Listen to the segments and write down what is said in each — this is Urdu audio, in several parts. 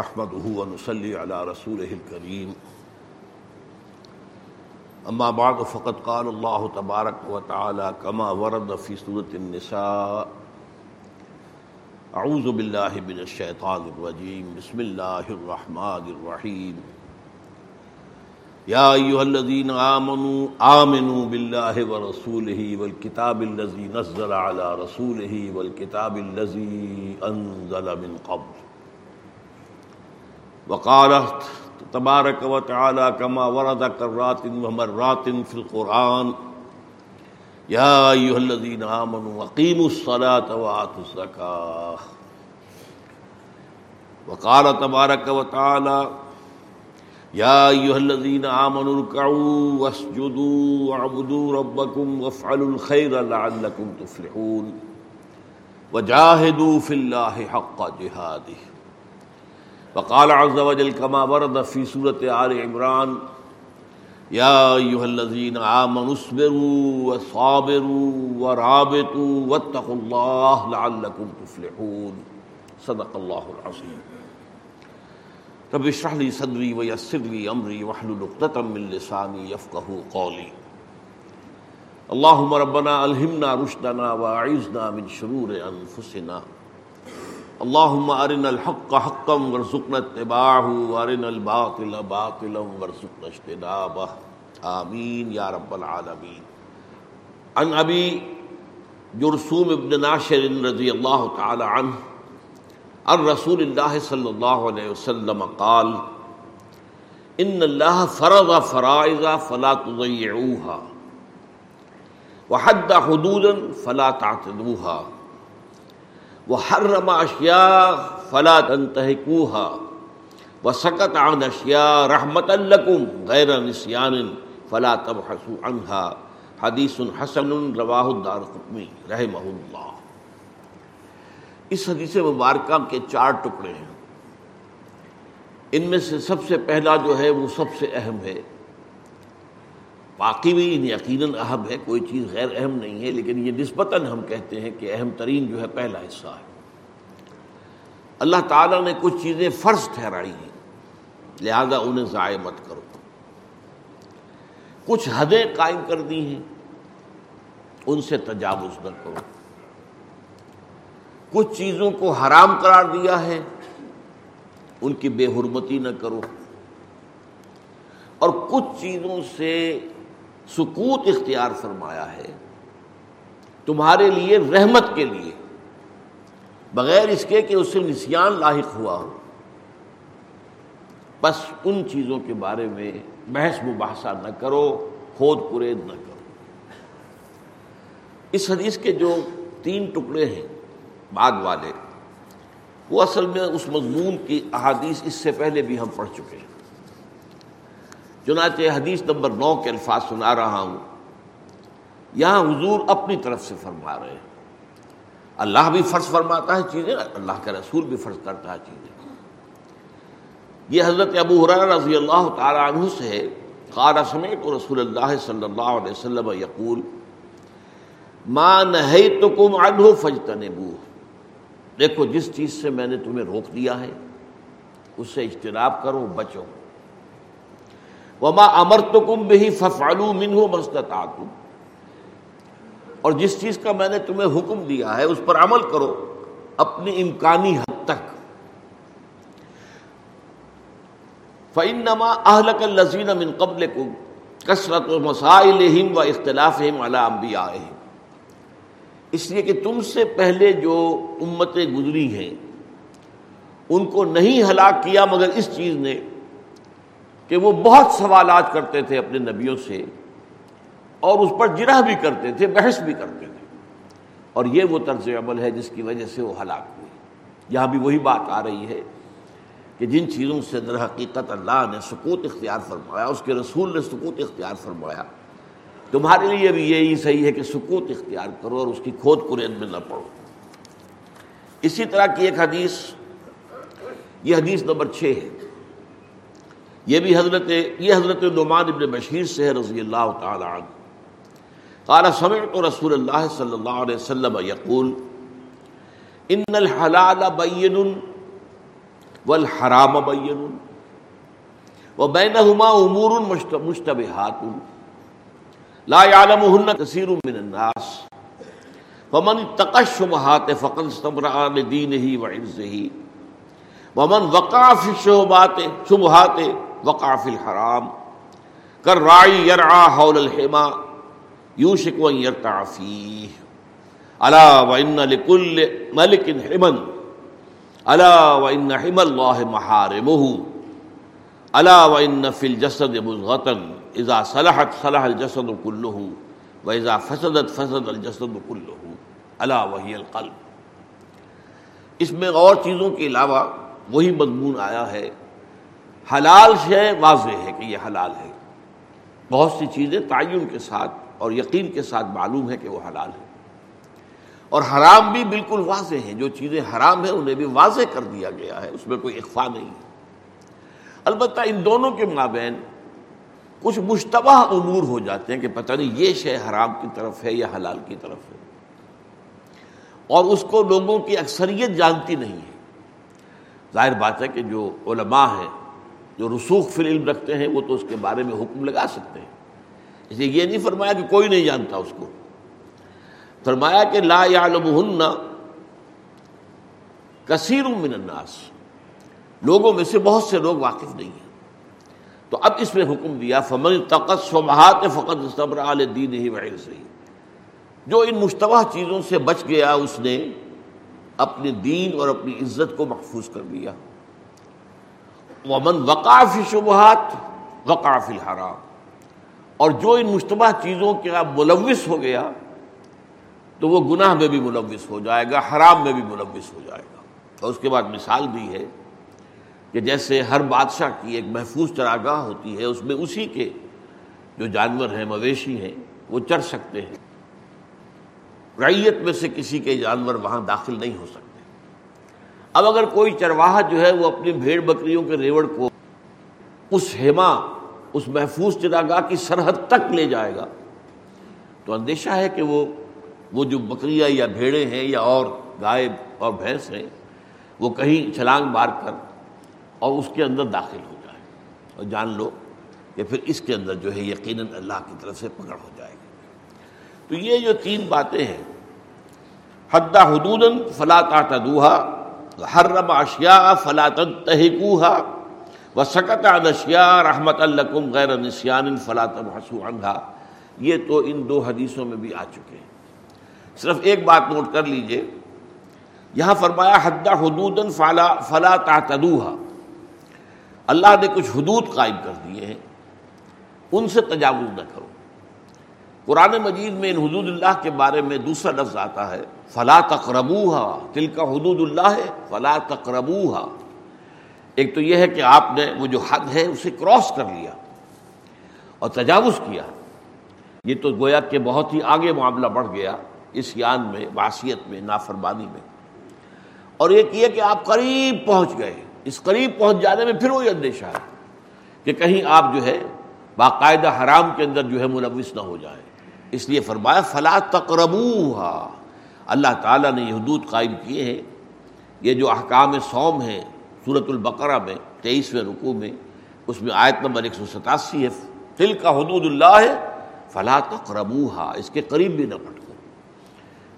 نحمده ونصلي على رسوله الكريم. أما بعد، فقد قال الله تبارك وتعالى كما ورد في سورة النساء أعوذ بالله من الشيطان الرجيم. بسم الله الرحمن الرحيم. يا أيها الذين آمنوا آمنوا بالله ورسوله والكتاب الذي نزل على رسوله والكتاب الذي أنزل من قبل. وقال تبارك وتعالى كما ورد كرات ومرات في القرآن يا أيها الذين آمنوا أقيموا الصلاة وآتوا الزكاة وقال تبارك وتعالى يا أيها الذين آمنوا اركعوا واسجدوا واعبدوا ربكم وافعلوا الخير لعلكم تفلحون وجاهدوا في الله حق جهاده وقال عز وجل كما ورد في سورة آل عمران، يا أيها الذين آمنوا اصبروا وصابروا ورابطوا واتقوا الله لعلكم تفلحون. صدق الله العظيم. رب اشرح لي صدري ويسر لي أمري واحلل عقدة من لساني يفقهوا قولي. اللهم ربنا ألهمنا رشدنا وأعذنا من شرور أنفسنا. اللهم ارنا الحق حقا وارزقنا اتباعه وارنا الباطل باطلا وارزقنا اجتنابه آمین یا رب العالمین۔ عن ابی جرسوم ابن ناشر رضی اللہ تعالی عنہ، عن رسول اللہ صلی اللہ علیہ وسلم قال، ان اللہ فرض فرائض فلا تضيعوها وحد حدودا فلا تعتدوها۔ وحرم اشیاء فلا تنتهكوها وسكت عن اشیاء رحمتا لكم غیر نسیان فلا تبحثوا عنها حدیث حسن رواہ الدارقطنی رحمہ اللہ۔ اس حدیث مبارکہ کے چار ٹکڑے ہیں۔ ان میں سے سب سے پہلا جو ہے وہ سب سے اہم ہے۔ باقی بھی یقیناً اہم ہے، کوئی چیز غیر اہم نہیں ہے، لیکن یہ نسبتاً ہم کہتے ہیں کہ اہم ترین جو ہے پہلا حصہ ہے۔ اللہ تعالیٰ نے کچھ چیزیں فرض ٹھہرائی ہیں، لہذا انہیں ضائع مت کرو۔ کچھ حدیں قائم کر دی ہیں، ان سے تجاوز نہ کرو۔ کچھ چیزوں کو حرام قرار دیا ہے، ان کی بے حرمتی نہ کرو۔ اور کچھ چیزوں سے سکوت اختیار فرمایا ہے تمہارے لیے رحمت کے لیے، بغیر اس کے کہ اس سے نسیان لاحق ہوا ہو بس ان چیزوں کے بارے میں بحث مباحثہ نہ کرو کھود پرید نہ کرو۔ اس حدیث کے جو تین ٹکڑے ہیں بعد والے، وہ اصل میں اس مضمون کی احادیث اس سے پہلے بھی ہم پڑھ چکے ہیں۔ چنانچہ حدیث نمبر نو کے الفاظ سنا رہا ہوں۔ یہاں حضور اپنی طرف سے فرما رہے ہیں۔ اللہ بھی فرض فرماتا ہے چیزیں، اللہ کا رسول بھی فرض کرتا ہے چیزیں۔ یہ حضرت ابو حرار رضی اللہ تعالیٰ عنہ سے ہے۔ قال، سمیت رسول اللہ صلی اللہ علیہ وسلم یقول، ما نہیتکم عنہ فجتنبوہ دیکھو، جس چیز سے میں نے تمہیں روک دیا ہے، اس سے اجتناب کرو، بچو۔ وما امرتکم بہی ففعلوا منہ مستطاعتم اور جس چیز کا میں نے تمہیں حکم دیا ہے، اس پر عمل کرو اپنی امکانی حد تک۔ فَإِنَّمَا أَهْلَكَ الَّذِينَ مِن قَبْلِكُمْ كَثْرَةُ مَسَائِلِهِمْ وَإِخْتِلَافِهِمْ عَلَى أَنبِيَائِهِمْ۔ اس لیے کہ تم سے پہلے جو امتیں گزری ہیں، ان کو نہیں ہلاک کیا مگر اس چیز نے کہ وہ بہت سوالات کرتے تھے اپنے نبیوں سے اور اس پر جرح بھی کرتے تھے، بحث بھی کرتے تھے۔ اور یہ وہ طرز عمل ہے جس کی وجہ سے وہ ہلاک ہوئی یہاں بھی وہی بات آ رہی ہے کہ جن چیزوں سے در حقیقت اللہ نے سکوت اختیار فرمایا، اس کے رسول نے سکوت اختیار فرمایا۔ تمہارے لیے بھی یہی صحیح ہے کہ سکوت اختیار کرو اور اس کی کھود کرید میں نہ پڑو۔ اسی طرح کی ایک حدیث، یہ حدیث نمبر چھ ہے۔ یہ بھی حضرت یہ حضرت نعمان ابن بشیر سے ہے رضی اللہ تعالی عنہ۔ قال سمعت رسول اللہ صلی اللہ علیہ وسلم یقول، ان الحلال بین والحرام بین وبینہما امور مشتبہات، لا يعلمهن كثير من الناس، فمن اتقى الشبهات فقد استبرأ لدينه وعزه ومن وقع في الشبهات شبهات وقع في الحرام. كالراعي يرعى حول الحمى يوشك ان يرتع فيه الا وان لكل ملك حما الا وان حمى الله محارمه الا وان في الجسد مضغه اذا صلحت صلح الجسد كله واذا فسدت فسد الجسد كله الا وهي القلب. اس میں اور چیزوں کے علاوہ وہی مضمون آیا ہے حلال شے واضح ہے کہ یہ حلال ہے۔ بہت سی چیزیں تعین کے ساتھ اور یقین کے ساتھ معلوم ہے کہ وہ حلال ہے۔ اور حرام بھی بالکل واضح ہیں جو چیزیں حرام ہیں انہیں بھی واضح کر دیا گیا ہے، اس میں کوئی اخفا نہیں ہے۔ البتہ ان دونوں کے مابین کچھ مشتبہ امور ہو جاتے ہیں کہ پتہ نہیں یہ شے حرام کی طرف ہے یا حلال کی طرف ہے۔ اور اس کو لوگوں کی اکثریت جانتی نہیں ہے۔ ظاہر بات ہے کہ جو علماء ہیں جو رسوخ فی العلم رکھتے ہیں، وہ تو اس کے بارے میں حکم لگا سکتے ہیں۔ اس لیے یہ نہیں فرمایا کہ کوئی نہیں جانتا اس کو۔ فرمایا کہ لا یعلمہن کثیر من الناس۔ لوگوں میں سے بہت سے لوگ واقف نہیں ہیں۔ تو اب اس میں حکم دیا، فمن تقص فقط صبر عال دین ہی وحیر سے جو ان مشتبہ چیزوں سے بچ گیا، اس نے اپنے دین اور اپنی عزت کو محفوظ کر دیا۔ ومن وقاف شبہات وقاف الحرام۔ اور جو ان مشتبہ چیزوں کا ملوث ہو گیا، تو وہ گناہ میں بھی ملوث ہو جائے گا، حرام میں بھی ملوث ہو جائے گا۔ اور اس کے بعد مثال بھی ہے کہ جیسے ہر بادشاہ کی ایک محفوظ چراگاہ ہوتی ہے، اس میں اسی کے جو جانور ہیں، مویشی ہیں، وہ چر سکتے ہیں۔ ریت میں سے کسی کے جانور وہاں داخل نہیں ہو سکتے۔ اب اگر کوئی چرواہا جو ہے وہ اپنی بھیڑ بکریوں کے ریوڑ کو اس ہیما، اس محفوظ چراگاہ کی سرحد تک لے جائے گا، تو اندیشہ ہے کہ وہ وہ جو بکریاں یا بھیڑیں ہیں یا اور گائے اور بھینس ہیں، وہ کہیں چھلانگ مار کر اور اس کے اندر داخل ہو جائے۔ اور جان لو کہ پھر اس کے اندر جو ہے یقیناً اللہ کی طرف سے پکڑ ہو جائے گی۔ تو یہ جو تین باتیں ہیں حد حدود فلا تعتدوها حرم اشیاء فلا تنتهكوها وسکت عن اشیاء رحمت الکم غیر نسیان فلا تبحثوا عنها یہ تو ان دو حدیثوں میں بھی آ چکے ہیں۔ صرف ایک بات نوٹ کر لیجیے۔ یہاں فرمایا حد حدود فلا فلا تعتدوها اللہ نے کچھ حدود قائم کر دیے ہیں۔ ان سے تجاوز نہ کرو۔ قرآن مجید میں ان حدود اللہ کے بارے میں دوسرا لفظ آتا ہے، فلا تقربوہا دل کا حدود اللہ ہے، فلا تقربوہا ایک تو یہ ہے کہ آپ نے وہ جو حد ہے اسے کراس کر لیا اور تجاوز کیا۔ یہ تو گویا کہ بہت ہی آگے معاملہ بڑھ گیا اس یان میں معاشیت میں، نافرمانی میں۔ اور ایک یہ کہ آپ قریب پہنچ گئے۔ اس قریب پہنچ جانے میں پھر وہی اندیشہ ہے کہ کہیں آپ جو ہے، باقاعدہ حرام کے اندر جو ہے ملوث نہ ہو جائے اس لیے فرمایا، فلا تقربوہا اللہ تعالیٰ نے یہ حدود قائم کیے ہیں۔ یہ جو احکام سوم ہیں صورت البقرہ میں، تیئیسویں رکوع میں، اس میں آیت نمبر ایک سو ستاسی ہے۔ دل کا حدود اللہ ہے فلا تقربوہا اس کے قریب بھی نہ پٹکو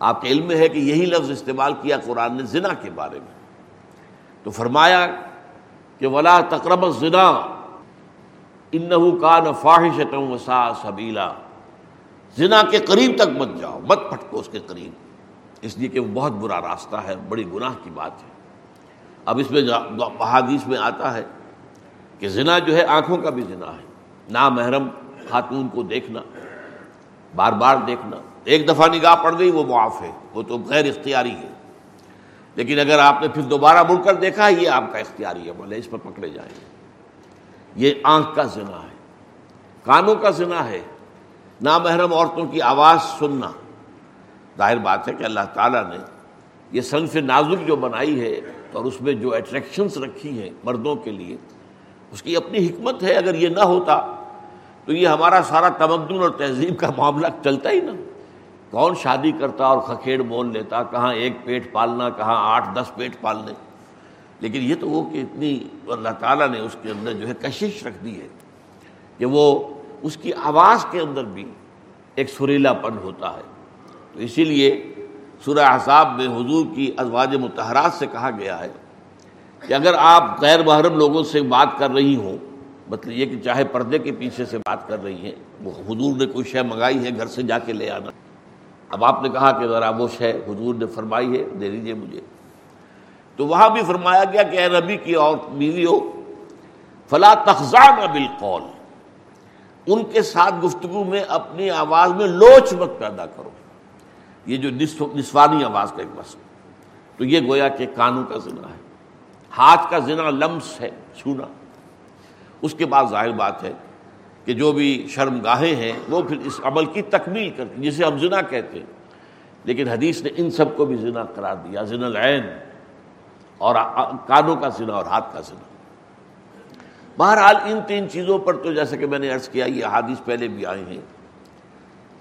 آپ کے علم میں ہے کہ یہی لفظ استعمال کیا قرآن نے زنا کے بارے میں۔ تو فرمایا کہ، ولا تقرب زنا انہو کان فاحشتم وسا سبیلا زنا کے قریب تک مت جاؤ، مت پھٹکو اس کے قریب۔ اس لیے کہ وہ بہت برا راستہ ہے، بڑی گناہ کی بات ہے۔ اب اس میں احادیث میں آتا ہے کہ زنا جو ہے، آنکھوں کا بھی زنا ہے۔ نا محرم خاتون کو دیکھنا، بار بار دیکھنا۔ ایک دفعہ نگاہ پڑ گئی، وہ معاف ہے۔ وہ تو غیر اختیاری ہے۔ لیکن اگر آپ نے پھر دوبارہ مڑ کر دیکھا، یہ آپ کا اختیاری ہے، بولے اس پر پکڑے جائیں۔ گے یہ آنکھ کا زنا ہے۔ کانوں کا زنا ہے۔ نامحرم عورتوں کی آواز سننا۔ ظاہر بات ہے کہ اللہ تعالیٰ نے یہ صنف نازک جو بنائی ہے اور اس میں جو اٹریکشنس رکھی ہیں مردوں کے لیے، اس کی اپنی حکمت ہے۔ اگر یہ نہ ہوتا تو یہ ہمارا سارا تمدن اور تہذیب کا معاملہ چلتا ہی نا کون شادی کرتا اور کھکھیڑ مول لیتا، کہاں ایک پیٹ پالنا، کہاں آٹھ دس پیٹ پالنے۔ لیکن یہ تو وہ کہ اتنی، اللہ تعالیٰ نے اس کے اندر جو ہے کشش رکھ دی ہے کہ وہ اس کی آواز کے اندر بھی ایک سریلا پن ہوتا ہے۔ تو اسی لیے سورہ احزاب میں حضور کی ازواج متحرات سے کہا گیا ہے کہ اگر آپ غیر محرم لوگوں سے بات کر رہی ہوں مطلب یہ کہ چاہے پردے کے پیچھے سے بات کر رہی ہیں، وہ حضور نے کوئی شے منگائی ہے، گھر سے جا کے لے آنا۔ اب آپ نے کہا کہ ذرا وہ شے حضور نے فرمائی ہے، دے دیجیے مجھے۔ تو وہاں بھی فرمایا گیا کہ اے نبی کی اور بیوی ہو فلا تخزان بالقول۔ ان کے ساتھ گفتگو میں اپنی آواز میں لوچ مت پیدا کرو۔ یہ جو نسوانی آواز کا ایک مسئلہ تو یہ گویا کہ کانوں کا ذنا ہے۔ ہاتھ کا ذنا لمس ہے، چھونا۔ اس کے بعد ظاہر بات ہے کہ جو بھی شرم گاہیں ہیں، وہ پھر اس عمل کی تکمیل کرتی جسے ہم ذنا کہتے ہیں۔ لیکن حدیث نے ان سب کو بھی ذنا قرار دیا ذنا العین۔ اور کانوں کا ذنا اور ہاتھ کا ذنا بہرحال ان تین چیزوں پر تو جیسے کہ میں نے عرض کیا، یہ حادث پہلے بھی آئے ہیں۔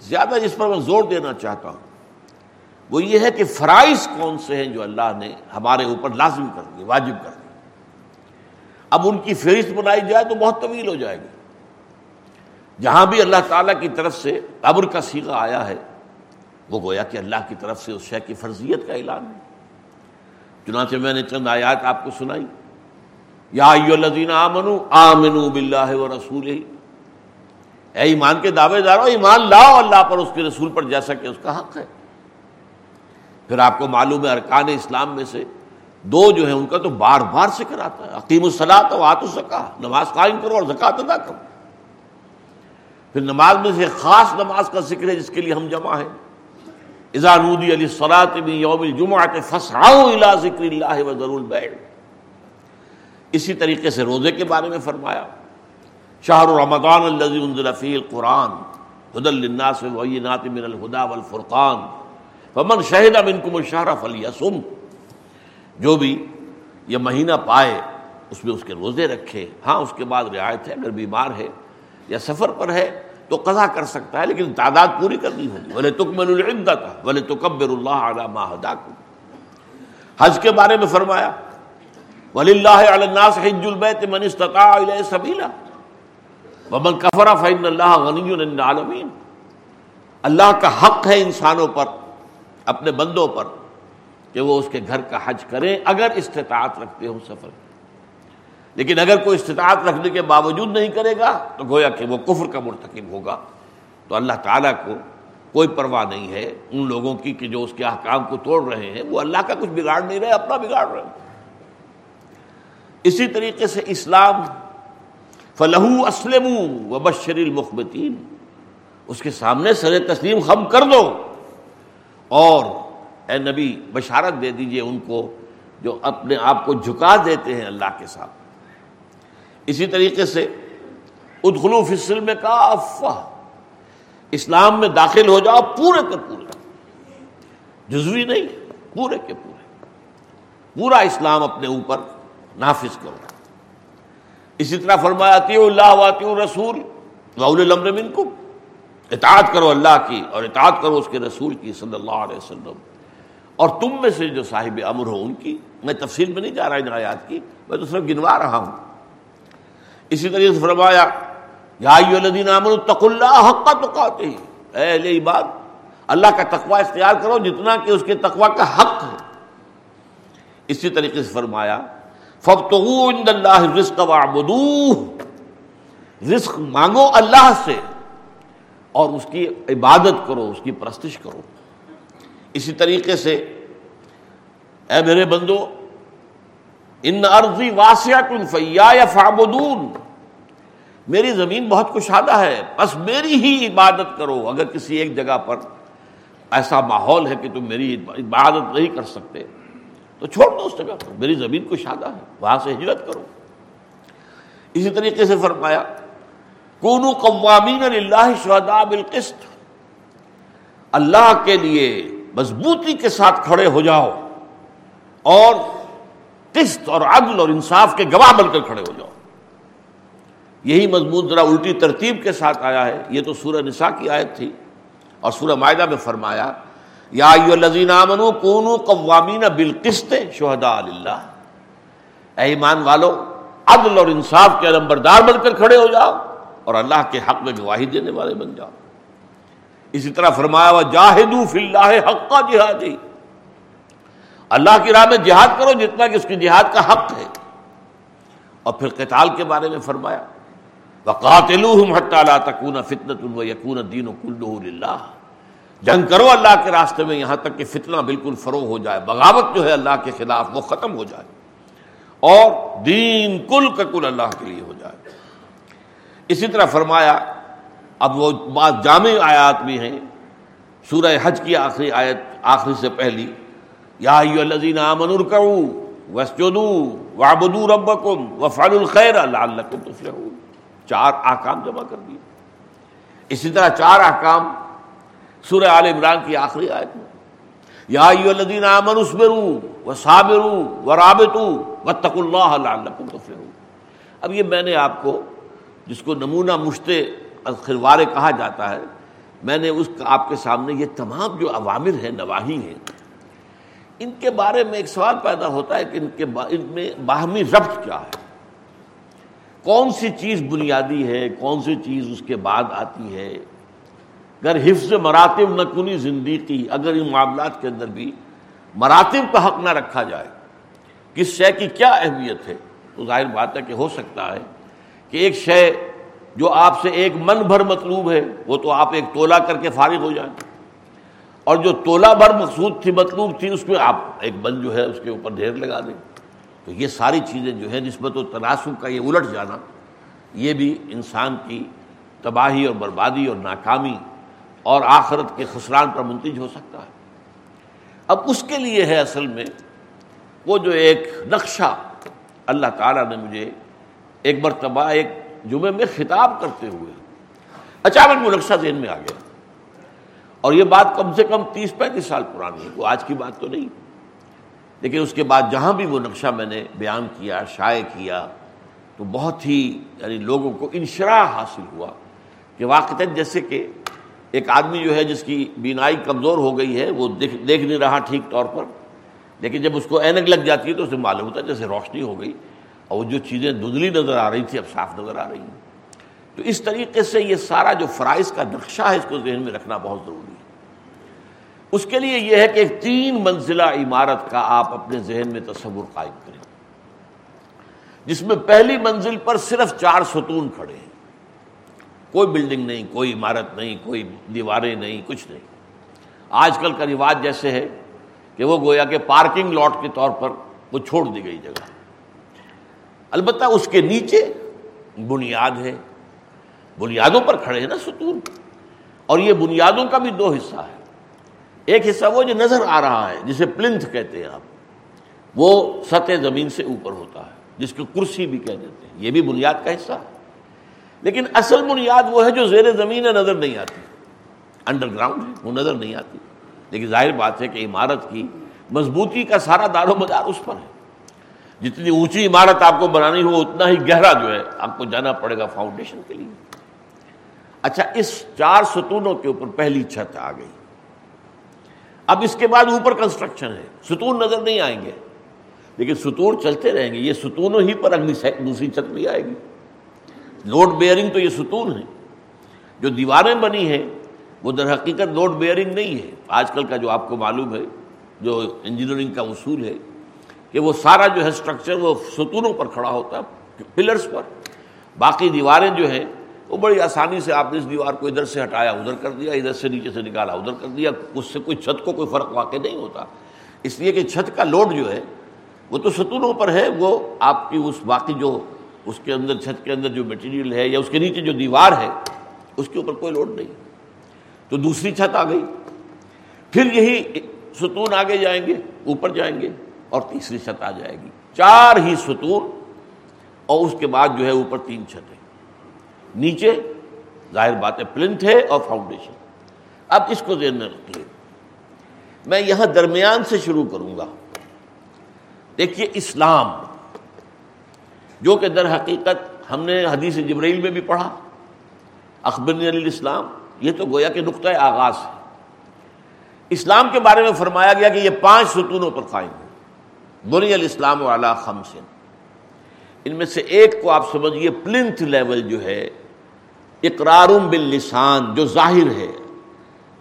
زیادہ جس پر میں زور دینا چاہتا ہوں، وہ یہ ہے کہ فرائض کون سے ہیں جو اللہ نے ہمارے اوپر لازم کر دیے واجب کر دیے اب ان کی فہرست بنائی جائے تو بہت طویل ہو جائے گی۔ جہاں بھی اللہ تعالیٰ کی طرف سے ابر کا سیگا آیا ہے، وہ گویا کہ اللہ کی طرف سے اس شے کی فرضیت کا اعلان ہے۔ چنانچہ میں نے چند آیات آپ کو سنائی۔ یا آمنو آمنو باللہ و رسول اے ایمان کے دعوے دارو ایمان لاؤ، اللہ پر اس کے رسول پر جیسا کہ اس کا حق ہے۔ پھر آپ کو معلوم ہے ارکان اسلام میں سے دو جو ہیں، ان کا تو بار بار ذکر آتا ہے۔ عقیم الصلاح و آت سکا نماز قائم کرو اور زکات ادا کرو۔ پھر نماز میں سے خاص نماز کا ذکر ہے جس کے لیے ہم جمع ہیں۔ ازانودی علی صلاحت یوم الجمعہ فسعوا الى ذکر اللہ و ضرور بیٹھ اسی طریقے سے روزے کے بارے میں فرمایا۔ شاہ رمضان الزی انزل فی القرآن حد الناس وینات من الہدا والفرقان فمن شہد منکم الشہر فلیسم جو بھی یہ مہینہ پائے، اس میں اس کے روزے رکھے۔ ہاں اس کے بعد رعایت ہے، اگر بیمار ہے یا سفر پر ہے تو قضا کر سکتا ہے، لیکن تعداد پوری کرنی ہوگی۔ بولے تکمل العدت بولے تو کبر اللہ علیہ حج کے بارے میں فرمایا ولی اللہ الناس حج البیت من استطاع الیہ سبیلا. ومن کفر فإن اللہ غنی العالمین. اللہ کا حق ہے انسانوں پر، اپنے بندوں پر، کہ وہ اس کے گھر کا حج کریں اگر استطاعت رکھتے ہوں سفر لیکن اگر کوئی استطاعت رکھنے کے باوجود نہیں کرے گا، تو گویا کہ وہ کفر کا مرتکب ہوگا۔ تو اللہ تعالیٰ کو کوئی پرواہ نہیں ہے ان لوگوں کی کہ جو اس کے احکام کو توڑ رہے ہیں، وہ اللہ کا کچھ بگاڑ نہیں رہے، اپنا بگاڑ رہے ہیں۔ اسی طریقے سے اسلام فلح اسلم و بشر المخبتین اس کے سامنے سر تسلیم خم کر دو اور اے نبی بشارت دے دیجیے ان کو جو اپنے آپ کو جھکا دیتے ہیں اللہ کے ساتھ۔ اسی طریقے سے ادخلو فصل میں کا افواہ اسلام میں داخل ہو جاؤ پورے کے پورے۔ جزوی نہیں، پورے کے پورے۔ پورا اسلام اپنے اوپر۔ نافذ کرو۔ اسی طرح فرمایا اللہ رسول منکم۔ اطاعت کرو اللہ کی اور اطاعت کرو اس کے رسول کی صلی اللہ علیہ وسلم۔ اور تم میں سے جو صاحب امر ہو ان کی، میں تفصیل میں نہیں جا رہا ان آیات کی، میں تو صرف گنوا رہا ہوں۔ اسی طریقے سے فرمایا، یا اللہ حق اے بات اللہ کا تقوی اختیار کرو جتنا کہ اس کے تقوی کا حق ہے اسی طریقے سے فرمایا اللہ رزق رزق مانگو اللہ سے اور اس کی عبادت کرو، اس کی پرستش کرو۔ اسی طریقے سے، اے میرے بندو، ان عرضی واسعہ کن فیا فابدون میری زمین بہت کشادہ ہے، بس میری ہی عبادت کرو۔ اگر کسی ایک جگہ پر ایسا ماحول ہے کہ تم میری عبادت نہیں کر سکتے۔ تو چھوڑ دو اس جگہ پر۔ میری زمین کو شادہ ہے، وہاں سے ہجرت کرو۔ اسی طریقے سے فرمایا، کونو قوامین اللہ شہداء بالقسط۔ اللہ کے لیے مضبوطی کے ساتھ کھڑے ہو جاؤ اور قسط اور عدل اور انصاف کے گواہ بن کر کھڑے ہو جاؤ۔ یہی مضمون ذرا الٹی ترتیب کے ساتھ آیا ہے۔ یہ تو سورہ نساء کی آیت تھی اور سورہ معاہدہ میں فرمایا یا الذین آمنو کونو قوامین بالقسط شہداء اللہ اے ایمان والو، عدل اور انصاف کے نمبردار بن کر کھڑے ہو جاؤ اور اللہ کے حق میں گواہی دینے والے بن جاؤ۔ اسی طرح فرمایا ہوا جاہدو فی اللہ حق کا جہادی اللہ کی راہ میں جہاد کرو جتنا کہ اس کی جہاد کا حق ہے۔ اور پھر قتال کے بارے میں فرمایا وقاتلوہم حتی لا تکون فتنة و یکون الدین کلہ للہ جنگ کرو اللہ کے راستے میں، یہاں تک کہ فتنہ بالکل فروغ ہو جائے، بغاوت جو ہے اللہ کے خلاف وہ ختم ہو جائے۔ اور دین کل کا کل اللہ کے لیے ہو جائے۔ اسی طرح فرمایا، اب وہ بات جامع آیات بھی ہیں۔ سورہ حج کی آخری آیت، آخری سے پہلی، یا الذین آمنوا ارکعوا واسجدوا واعبدوا ربکم وفعلوا الخیر لعلکم تفلحون۔ چار احکام جمع کر دیے۔ اسی طرح چار احکام سورہ آل عمران کی آخری آیت میں۔ یا الذین آمنوا اصبروا وصابروا ورابطوا واتقوا اللہ لعلکم تفلحون۔ اب یہ میں نے آپ کو جس کو نمونہ مشتے خلوارے کہا جاتا ہے، میں نے اس کا آپ کے سامنے یہ تمام جو عوامر ہیں نواحی ہیں، ان کے بارے میں ایک سوال پیدا ہوتا ہے کہ ان کے با، ان میں باہمی ربط کیا ہے۔ کون سی چیز بنیادی ہے، کون سی چیز اس کے بعد آتی ہے؟ اگر حفظ مراتب نہ کنی زندگی، اگر ان معاملات کے اندر بھی مراتب کا حق نہ رکھا جائے۔ کس شے کی کیا اہمیت ہے؟ تو ظاہر بات ہے کہ ہو سکتا ہے کہ ایک شے جو آپ سے ایک من بھر مطلوب ہے، وہ تو آپ ایک تولا کر کے فارغ ہو جائیں۔ اور جو تولا بھر مقصود تھی، مطلوب تھی، اس میں آپ ایک من جو ہے، اس کے اوپر ڈھیر لگا دیں۔ تو یہ ساری چیزیں جو ہے نسبت و تناسب کا یہ الٹ جانا، یہ بھی انسان کی تباہی اور بربادی اور ناکامی اور آخرت کے خسران پر منتج ہو سکتا ہے۔ اب اس کے لیے ہے اصل میں وہ جو ایک نقشہ اللہ تعالیٰ نے مجھے ایک مرتبہ ایک جمعے میں خطاب کرتے ہوئے۔ اچانک وہ نقشہ ذہن میں آ گیا۔ اور یہ بات کم سے کم تیس پینتیس سال پرانی ہے، وہ آج کی بات تو نہیں۔ لیکن اس کے بعد جہاں بھی وہ نقشہ میں نے بیان کیا، شائع کیا، تو بہت ہی یعنی لوگوں کو انشراح حاصل ہوا کہ واقع جیسے کہ ایک آدمی جو ہے جس کی بینائی کمزور ہو گئی ہے، وہ دیکھ دیکھ نہیں رہا ٹھیک طور پر۔ لیکن جب اس کو اینک لگ جاتی ہے تو اسے معلوم ہوتا ہے جیسے روشنی ہو گئی۔ اور وہ جو چیزیں دھندلی نظر آ رہی تھی اب صاف نظر آ رہی ہیں۔ تو اس طریقے سے یہ سارا جو فرائض کا نقشہ ہے، اس کو ذہن میں رکھنا بہت ضروری ہے۔ اس کے لیے یہ ہے کہ ایک تین منزلہ عمارت کا آپ اپنے ذہن میں تصور قائم کریں۔ جس میں پہلی منزل پر صرف چار ستون کھڑے ہیں۔ کوئی بلڈنگ نہیں، کوئی عمارت نہیں، کوئی دیواریں نہیں، کچھ نہیں۔ آج کل کا رواج جیسے ہے کہ وہ گویا کہ پارکنگ لاٹ کے طور پر وہ چھوڑ دی گئی جگہ۔ البتہ اس کے نیچے بنیاد ہے۔ بنیادوں پر کھڑے ہیں نا ستون۔ اور یہ بنیادوں کا بھی دو حصہ ہے۔ ایک حصہ وہ جو نظر آ رہا ہے، جسے پلنتھ کہتے ہیں آپ، وہ سطح زمین سے اوپر ہوتا ہے، جس کو کرسی بھی کہہ دیتے ہیں۔ یہ بھی بنیاد کا حصہ ہے۔ لیکن اصل بنیاد وہ ہے جو زیر زمین نظر نہیں آتی۔ انڈر گراؤنڈ ہے، وہ نظر نہیں آتی۔ لیکن ظاہر بات ہے کہ عمارت کی مضبوطی کا سارا دار و مدار اس پر ہے۔ جتنی اونچی عمارت آپ کو بنانی ہو، اتنا ہی گہرا جو ہے آپ کو جانا پڑے گا فاؤنڈیشن کے لیے۔ اچھا اس چار ستونوں کے اوپر پہلی چھت آ گئی۔ اب اس کے بعد اوپر کنسٹرکشن ہے۔ ستون نظر نہیں آئیں گے۔ لیکن ستون چلتے رہیں گے۔ یہ ستونوں ہی پر اگلی دوسری چھت بھی آئے گی۔ لوڈ بیئرنگ تو یہ ستون ہے جو دیواریں بنی ہیں، وہ در حقیقت لوڈ بیئرنگ نہیں ہے۔ آج کل کا جو آپ کو معلوم ہے، جو انجینئرنگ کا اصول ہے، کہ وہ سارا جو ہے اسٹرکچر وہ ستونوں پر کھڑا ہوتا ہے پلرس پر۔ باقی دیواریں جو ہیں، وہ بڑی آسانی سے آپ نے اس دیوار کو ادھر سے ہٹایا، ادھر کر دیا، ادھر سے نیچے سے نکالا، ادھر کر دیا، اس سے کوئی چھت کو کوئی فرق واقع نہیں ہوتا۔ اس لیے کہ چھت کا لوڈ جو ہے، وہ تو ستونوں پر ہے، وہ آپ کی اس باقی جو اس کے اندر چھت کے اندر جو مٹیریل ہے یا اس کے نیچے جو دیوار ہے، اس کے اوپر کوئی لوڈ نہیں۔ تو دوسری چھت آ گئی۔ پھر یہی ستون آگے جائیں گے، اوپر جائیں گے اور تیسری چھت آ جائے گی۔ چار ہی ستون اور اس کے بعد جو ہے اوپر تین چھتیں۔ نیچے ظاہر بات ہے پلنٹ ہے اور فاؤنڈیشن اب اس کو ذہن میں رکھیے میں یہاں درمیان سے شروع کروں گا۔ دیکھیے اسلام جو کہ در حقیقت ہم نے حدیث جبرائیل میں بھی پڑھا اخبر علی الاسلام، یہ تو گویا کہ نقطۂ آغاز ہے۔ اسلام کے بارے میں فرمایا گیا کہ یہ پانچ ستونوں پر قائم ہے بنی الاسلام والا خمسن۔ ان میں سے ایک کو آپ سمجھیے پلنتھ لیول جو ہے اقرار باللسان، جو ظاہر ہے۔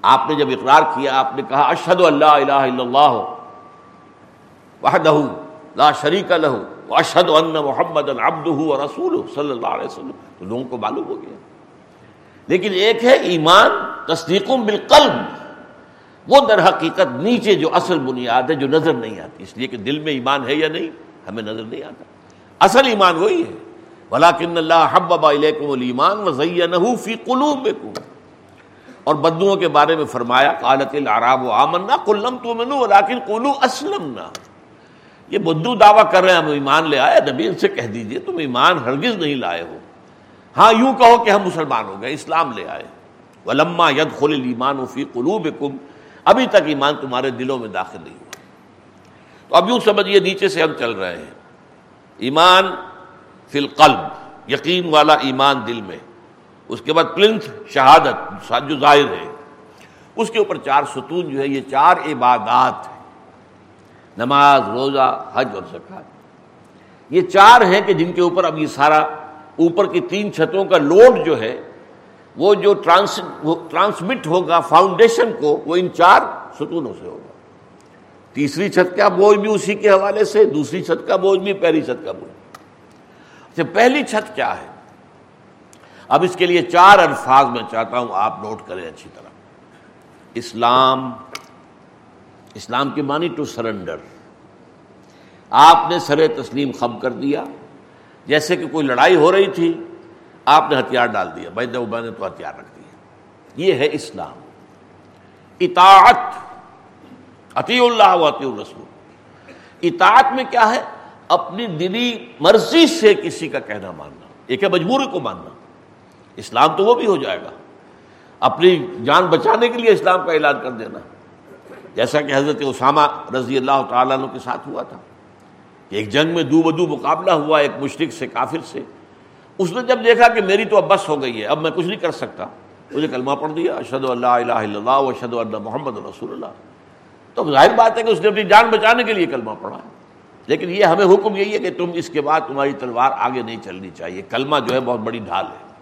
آپ نے جب اقرار کیا، آپ نے کہا اشد اللہ الہ الا اللہ، وحدہ لا شریک لہ اشد ان محمد عبدہ رسول صلی اللہ علیہ وسلم۔ تو لوگوں کو معلوم ہو گیا۔ لیکن ایک ہے ایمان، تصدیق بالقلب۔ وہ در حقیقت نیچے جو اصل بنیاد ہے، جو نظر نہیں آتی۔ اس لیے کہ دل میں ایمان ہے یا نہیں، ہمیں نظر نہیں آتا۔ اصل ایمان وہی ہے۔ ولاکن اللہ حبب علیکم الایمان وزینہ فی قلوبکم اور بدوؤں کے بارے میں فرمایا، قالت العراب آمنا قل لم تؤمنوا ولكن قولوا اسلمنا یہ بدو دعویٰ کر رہے ہیں، ہم ایمان لے آئے، نبی ان سے کہہ دیجیے، تم ایمان ہرگز نہیں لائے ہو۔ ہاں یوں کہو کہ ہم مسلمان ہو گئے، اسلام لے آئے۔ ولما يدخل الايمان في قلوبكم۔ ابھی تک ایمان تمہارے دلوں میں داخل نہیں ہوا۔ تو اب یوں سمجھیے نیچے سے ہم چل رہے ہیں۔ ایمان فی القلب، یقین والا ایمان دل میں۔ اس کے بعد پلنتھ شہادت، جو ظاہر ہے۔ اس کے اوپر چار ستون جو ہے، یہ چار عبادات ہیں۔ نماز، روزہ، حج اور زکات یہ چار ہیں کہ جن کے اوپر اب یہ سارا اوپر کی تین چھتوں کا لوڈ جو ہے، وہ جو ٹرانس ٹرانسمٹ ہوگا، فاؤنڈیشن کو، وہ ان چار ستونوں سے ہوگا۔ تیسری چھت کا بوجھ بھی اسی کے حوالے سے، دوسری چھت کا بوجھ بھی، پہلی چھت کا بوجھ۔ اچھا پہلی چھت کیا ہے؟ اب اس کے لیے چار الفاظ میں چاہتا ہوں، آپ نوٹ کریں اچھی طرح۔ اسلام اسلام کی مانی ٹو سرنڈر۔ آپ نے سر تسلیم خم کر دیا، جیسے کہ کوئی لڑائی ہو رہی تھی، آپ نے ہتھیار ڈال دیا، بھائی میں نے تو ہتھیار رکھ دیا۔ یہ ہے اسلام۔ اطاعت عطی اللہ و عطی الرسول۔ اطاعت میں کیا ہے؟ اپنی دلی مرضی سے کسی کا کہنا ماننا، ایک ہے مجبوری کو ماننا۔ اسلام تو وہ بھی ہو جائے گا۔ اپنی جان بچانے کے لیے اسلام کا اعلان کر دینا۔ جیسا کہ حضرت اسامہ رضی اللہ تعالیٰ عنہ کے ساتھ ہوا تھا کہ ایک جنگ میں دو بدو مقابلہ ہوا، ایک مشرق سے کافر سے۔ اس نے جب دیکھا کہ میری تو اب بس ہو گئی ہے، اب میں کچھ نہیں کر سکتا، مجھے کلمہ پڑھ دیا اشد اللہ الہ الا اللہ اشد اللہ محمد رسول اللہ۔ تو ظاہر بات ہے کہ اس نے اپنی جان بچانے کے لیے کلمہ پڑھا۔ لیکن یہ ہمیں حکم یہی ہے کہ تم اس کے بعد تمہاری تلوار آگے نہیں چلنی چاہیے۔ کلمہ جو ہے بہت بڑی ڈھال ہے۔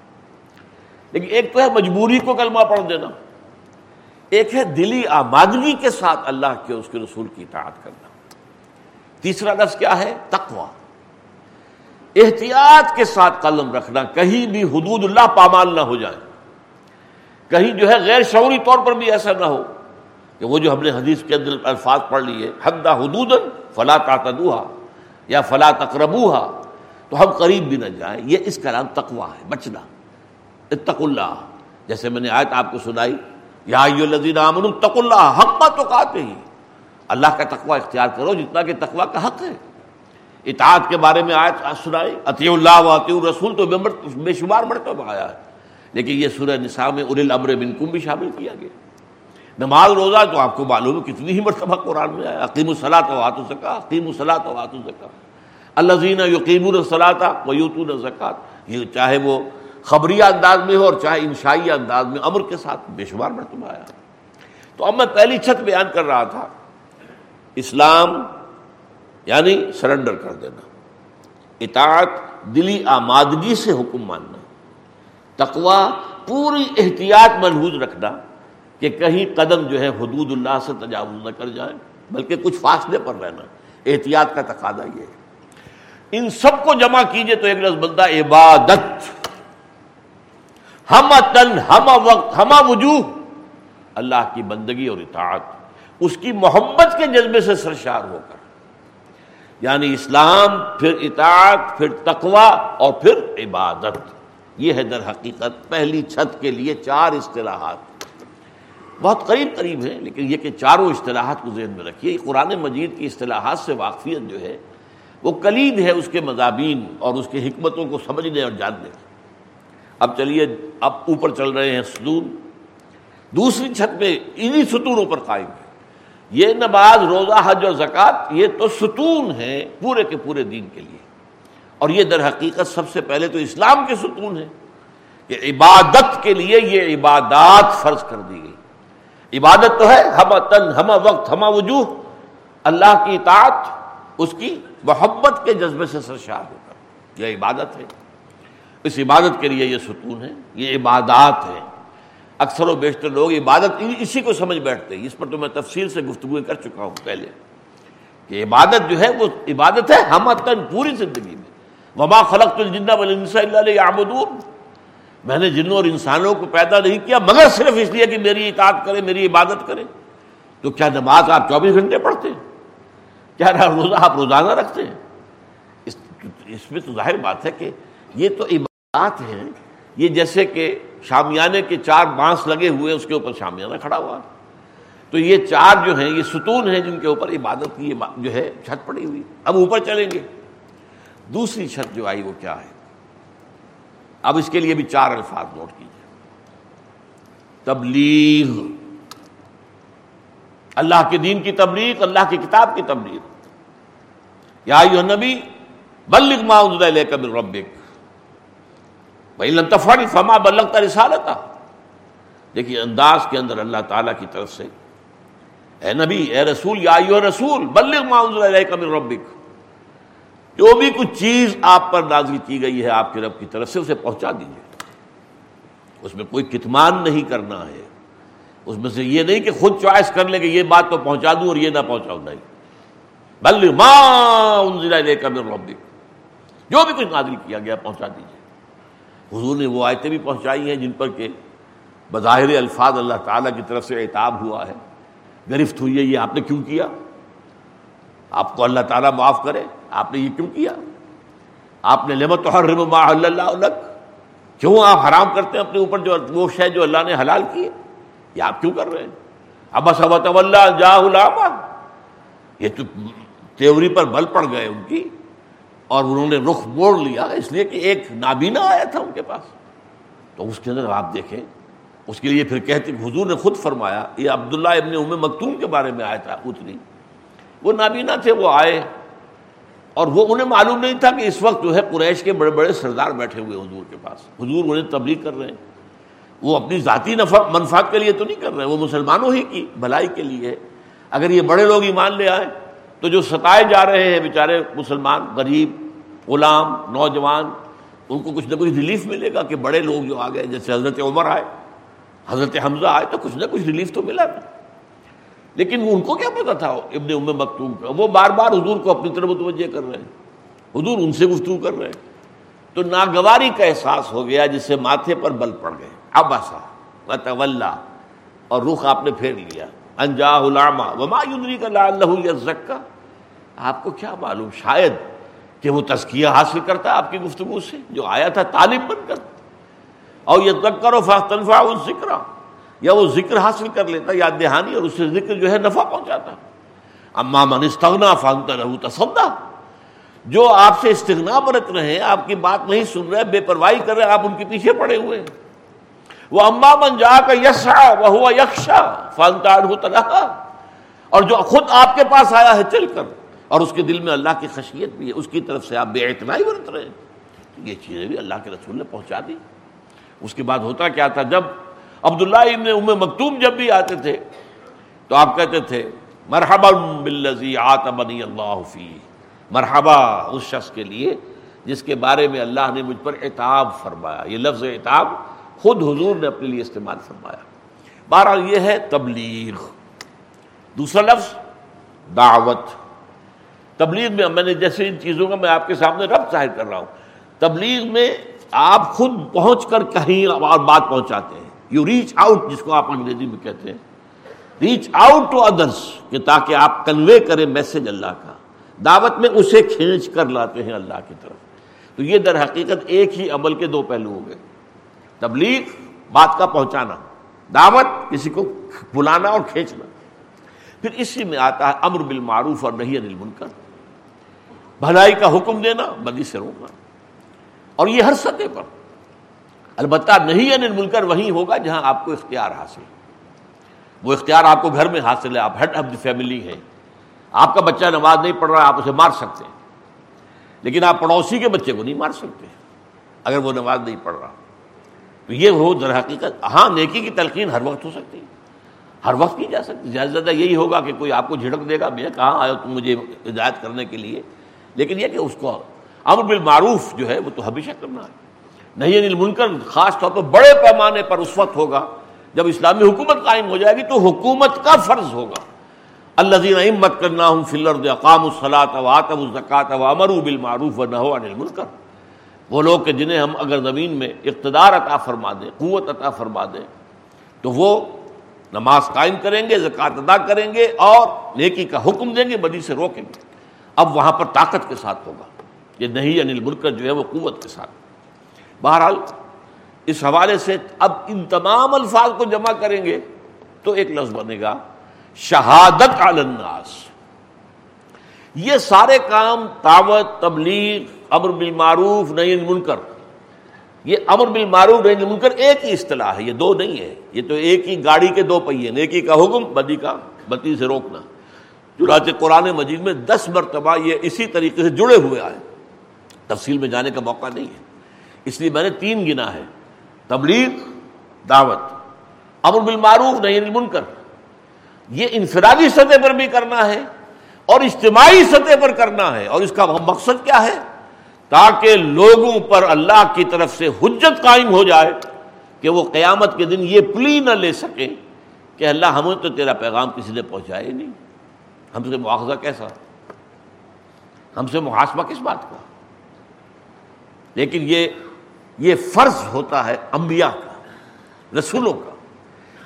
لیکن ایک تو ہے مجبوری کو کلمہ پڑھ دینا۔ ایک ہے دلی آمادگی کے ساتھ اللہ کے اس کے رسول کی اطاعت کرنا۔ تیسرا لفظ کیا ہے؟ تقوا احتیاط کے ساتھ قلم رکھنا، کہیں بھی حدود اللہ پامال نہ ہو جائے کہیں جو ہے غیر شعوری طور پر بھی ایسا نہ ہو کہ وہ جو ہم نے حدیث کے اندر الفاظ پڑھ لیے حدہ حدود، فلا تعتدوہا یا فلا تقربوہا، تو ہم قریب بھی نہ جائیں۔ یہ اس کا نام تقوا ہے، بچنا۔ اتق اللہ۔ جیسے میں نے آیت آپ کو سنائی یا اللہ حق ہی اللہ کا تقوی اختیار کرو جتنا کہ تقوی کا حق ہے۔ اطاعت کے بارے میں آیت سنائی عطی اللہ و عطی الرسول تو بے شمار مرتبہ آیا ہے۔ لیکن یہ سورہ نساء میں ار الامر بنکم بھی شامل کیا گیا۔ نماز روزہ تو آپ کو معلوم ہے کتنی ہی مرتبہ قرآن میں آیا۔ عقیم الصلاۃ و آت الزکا عقیم الصلاۃ و آت الزکا اللہ زین یقیم الصلاۃ و یوتون یہ چاہے وہ خبری انداز میں ہو اور چاہے انشائی انداز میں امر کے ساتھ بے شمار مرتبہ آیا۔ تو اب میں پہلی چھت بیان کر رہا تھا، اسلام یعنی سرنڈر کر دینا، اطاعت دلی آمادگی سے حکم ماننا تقوا پوری احتیاط محفوظ رکھنا کہ کہیں قدم جو ہے حدود اللہ سے تجاوز نہ کر جائیں بلکہ کچھ فاصلے پر رہنا۔ احتیاط کا تقاضا یہ ہے۔ ان سب کو جمع کیجیے تو ایک لفظ بندہ عبادت۔ ہم تن ہم وقت ہم وجوہ۔ اللہ کی بندگی اور اطاعت۔ اس کی محبت کے جذبے سے سرشار ہو کر۔ یعنی اسلام پھر اطاعت، پھر تقوا اور پھر عبادت۔ یہ ہے در حقیقت پہلی چھت کے لیے چار اصطلاحات۔ بہت قریب قریب ہیں، لیکن یہ کہ چاروں اصطلاحات کو ذہن میں رکھیے۔ قرآن مجید کی اصطلاحات سے واقفیت جو ہے، وہ کلید ہے اس کے مضامین اور اس کی حکمتوں کو سمجھنے اور جاننے کی۔ اب چلیے، اب اوپر چل رہے ہیں ستون دوسری چھت پہ انہی ستونوں پر قائم ہے۔ یہ نماز، روزہ، حج اور زکوٰۃ، یہ تو ستون ہے پورے کے پورے دین کے لیے۔ اور یہ در حقیقت سب سے پہلے تو اسلام کے ستون ہے کہ عبادت کے لیے یہ عبادات فرض کر دی گئی۔ عبادت تو ہے، ہم تن، ہم وقت، ہم وجوہ۔ اللہ کی اطاعت، اس کی محبت کے جذبے سے سرشار ہو کر یہ عبادت ہے۔ اس عبادت کے لیے یہ ستون ہے، یہ عبادات ہے اکثر و بیشتر لوگ عبادت اسی کو سمجھ بیٹھتے ہیں۔ اس پر تو میں تفصیل سے گفتگو کر چکا ہوں پہلے۔ کہ عبادت جو ہے وہ عبادت ہے ہم تن پوری زندگی میں۔ وبا خلق الجنہ اللہ میں نے جنوں اور انسانوں کو پیدا نہیں کیا، مگر صرف اس لیے کہ میری اطاعت کرے میری عبادت کرے تو کیا نماز آپ چوبیس گھنٹے پڑھتے ہیں؟ کیا روزہ آپ روزانہ رکھتے ہیں؟ اس اس میں تو ظاہر بات ہے کہ یہ تو عبادات ہیں۔ یہ جیسے کہ شامیانے کے چار بانس لگے ہوئے اس کے اوپر شامیانہ کھڑا ہوا۔ تو یہ چار جو ہیں، یہ ستون ہیں جن کے اوپر عبادت کی، جو ہے، چھت پڑی ہوئی۔ اب اوپر چلیں گے۔ دوسری چھت جو آئی وہ کیا ہے؟ اب اس کے لیے بھی چار الفاظ نوٹ کیجیے تبلیغ۔ اللہ کے دین کی تبلیغ، اللہ کی کتاب کی تبلیغ۔ یا نبی بلغ ما انزل من ربک۔ بھائی فما بلغتا رسالتا۔ دیکھیے انداز کے اندر اللہ تعالیٰ کی طرف سے، اے نبی، اے رسول، یا رسول، بلغ ما انزل من ربک۔ جو بھی کچھ چیز آپ پر نازل کی گئی ہے، آپ کے رب کی طرف سے اسے پہنچا دیجیے اس میں کوئی کتمان نہیں کرنا ہے۔ اس میں سے یہ نہیں کہ خود چوائس کر لیں کہ یہ بات تو پہنچا دوں اور یہ نہ پہنچاؤں، نہیں۔ بل من ربک۔ جو بھی کچھ نازل کیا گیا، پہنچا دیجیے حضور نے وہ آیتیں بھی پہنچائی ہیں جن پر کہ بظاہر الفاظ اللہ تعالیٰ کی طرف سے اعتاب ہوا ہے۔ گرفت ہوئی ہے، یہ آپ نے کیوں کیا؟ آپ کو اللہ تعالیٰ معاف کرے، آپ نے یہ کیوں کیا؟ آپ نے لمت ما اللہ الگ کیوں آپ حرام کرتے ہیں اپنے اوپر جو وہ شے جو اللہ نے حلال کی؟ ہے یہ آپ کیوں کر رہے ہیں؟ اب صبت اللہ جا یہ تو تیوری پر بل پڑ گئے ان کی۔ اور انہوں نے رخ موڑ لیا اس لیے کہ ایک نابینا آیا تھا ان کے پاس۔ تو اس کے اندر آپ دیکھیں، اس کے لیے پھر کہتے کہ حضور نے خود فرمایا، یہ عبداللہ ابن ام مکتوم کے بارے میں آیا تھا اتنی۔ وہ نابینا تھے، وہ آئے اور وہ انہیں معلوم نہیں تھا کہ اس وقت جو ہے قریش کے بڑے بڑے سردار بیٹھے ہوئے حضور کے پاس۔ حضور انہیں تبلیغ کر رہے ہیں۔ وہ اپنی ذاتی نفع منفاط کے لیے تو نہیں کر رہے، وہ مسلمانوں ہی کی بھلائی کے لیے۔ اگر یہ بڑے لوگ ایمان لے آئے تو جو ستائے جا رہے ہیں بیچارے مسلمان، غریب، غلام، نوجوان، ان کو کچھ نہ کچھ ریلیف ملے گا کہ بڑے لوگ جو آ گئے، جیسے حضرت عمر آئے، حضرت حمزہ آئے، تو کچھ نہ کچھ ریلیف تو ملا۔ تھا لیکن ان کو کیا پتا تھا؟ ابن ام مکتوم کا۔ وہ بار بار حضور کو اپنی طرف متوجہ کر رہے ہیں۔ حضور ان سے گفتگو کر رہے ہیں۔ تو ناگواری کا احساس ہو گیا جس سے ماتھے پر بل پڑ گئے۔ اب ایسا اور رخ آپ نے پھیر لیا۔ انجا علامہ وما یدری کا لا اللہ آپ کو کیا معلوم؟ شاید کہ وہ تزکیہ حاصل کرتا ہے آپ کی گفتگو سے، جو آیا تھا تعلیم بن کر۔ اور یہ تک کرو تنفا ذکر یا وہ ذکر حاصل کر لیتا، یاد دہانی، اور اس سے ذکر جو ہے نفع پہنچاتا۔ اما من استغنا فانتا رہو تصدا جو آپ سے استغنا برت رہے ہیں، آپ کی بات نہیں سن رہے، بے پرواہی کر رہے آپ ان کے پیچھے پڑے ہوئے ہیں۔ وہ اما من جا کر یسا وہ ہوا یکشا فانتا اور جو خود آپ کے پاس آیا ہے چل کر، اور اس کے دل میں اللہ کی خشیت بھی ہے، اس کی طرف سے آپ بے اعتنائی برت رہے ہیں۔ یہ چیزیں بھی اللہ کے رسول نے پہنچا دی۔ اس کے بعد ہوتا کیا تھا، جب عبداللہ ابن ام مکتوم جب بھی آتے تھے، تو آپ کہتے تھے، مرحبا بالذی آتمنی اللہ فی مرحبا اس شخص کے لیے جس کے بارے میں اللہ نے مجھ پر اعتاب فرمایا۔ یہ لفظ اعتاب خود حضور نے اپنے لیے استعمال فرمایا۔ بہرحال یہ ہے تبلیغ۔ دوسرا لفظ، دعوت۔ تبلیغ میں میں نے جیسے ان چیزوں کا میں آپ کے سامنے رب ظاہر کر رہا ہوں۔ تبلیغ میں آپ خود پہنچ کر کہیں اور بات پہنچاتے ہیں۔ یو ریچ آؤٹ جس کو آپ انگریزی میں کہتے ہیں۔ ریچ آؤٹ ٹو ادرس کہ تاکہ آپ کنوے کریں میسج اللہ کا۔ دعوت میں اسے کھینچ کر لاتے ہیں اللہ کی طرف۔ تو یہ در حقیقت ایک ہی عمل کے دو پہلو ہو گئے۔ تبلیغ، بات کا پہنچانا، دعوت، کسی کو بلانا اور کھینچنا۔ پھر اسی میں آتا ہے امر بالمعروف اور نہیں انل منکر بھلائی کا حکم دینا، بدی سے روکنا۔ اور یہ ہر سطح پر۔ البتہ نہیں انل منکر وہیں ہوگا جہاں آپ کو اختیار حاصل۔ وہ اختیار آپ کو گھر میں حاصل ہے، آپ ہیڈ آف دی فیملی ہے آپ کا بچہ نماز نہیں پڑھ رہا، آپ اسے مار سکتے ہیں۔ لیکن آپ پڑوسی کے بچے کو نہیں مار سکتے۔ اگر وہ نماز نہیں پڑھ رہا۔ تو یہ ہو در حقیقت ہاں نیکی کی تلقین ہر وقت ہو سکتی ہر وقت کی جا سکتی، زیادہ زیادہ یہی ہوگا کہ کوئی آپ کو جھڑک دے گا، میں کہاں آیا تم مجھے ہدایت کرنے کے لیے۔ لیکن یہ کہ اس کو امر بالمعروف جو ہے، وہ تو ہمیشہ کرنا ہے۔ نہیں انل منکر، خاص طور پر بڑے پیمانے پر اس وقت ہوگا۔ جب اسلامی حکومت قائم ہو جائے گی تو حکومت کا فرض ہوگا۔ اللہ امت کرنا ہوں فلر اقام الصلاۃ و الزکات و امر بالمعروف و نہ انل وہ لوگ کہ جنہیں ہم اگر زمین میں اقتدار عطا فرما دیں، قوت عطا فرما دیں، تو وہ نماز قائم کریں گے، زکوٰۃ ادا کریں گے اور نیکی کا حکم دیں گے، بدی سے روکیں گے۔ اب وہاں پر طاقت کے ساتھ ہوگا۔ یہ نہیں یعنی انل مرکز جو ہے وہ قوت کے ساتھ۔ بہرحال اس حوالے سے اب ان تمام الفاظ کو جمع کریں گے تو ایک لفظ بنے گا، شہادت الناس۔ یہ سارے کام، دعوت، تبلیغ امر بالمعروف نہیں منکر یہ امر بالمعروف نہیں منکر ایک ہی اصطلاح ہے، یہ دو نہیں ہے۔ یہ تو ایک ہی گاڑی کے دو پہیے نیکی کا حکم، بدی کا بدی سے روکنا۔ چنانچہ قرآن مجید میں دس مرتبہ یہ اسی طریقے سے جڑے ہوئے آئے۔ تفصیل میں جانے کا موقع نہیں ہے۔ اس لیے میں نے تین گنا ہے۔ تبلیغ، دعوت۔ امر بالمعروف نہیں منکر یہ انفرادی سطح پر بھی کرنا ہے اور اجتماعی سطح پر کرنا ہے۔ اور اس کا مقصد کیا ہے؟ تاکہ لوگوں پر اللہ کی طرف سے حجت قائم ہو جائے کہ وہ قیامت کے دن یہ پلی نہ لے سکیں کہ اللہ ہمیں تو تیرا پیغام کسی نے پہنچایا ہی نہیں۔ ہم سے مواخذہ کیسا؟ ہم سے محاسبہ کس بات کا؟ لیکن یہ یہ فرض ہوتا ہے انبیاء کا، رسولوں کا۔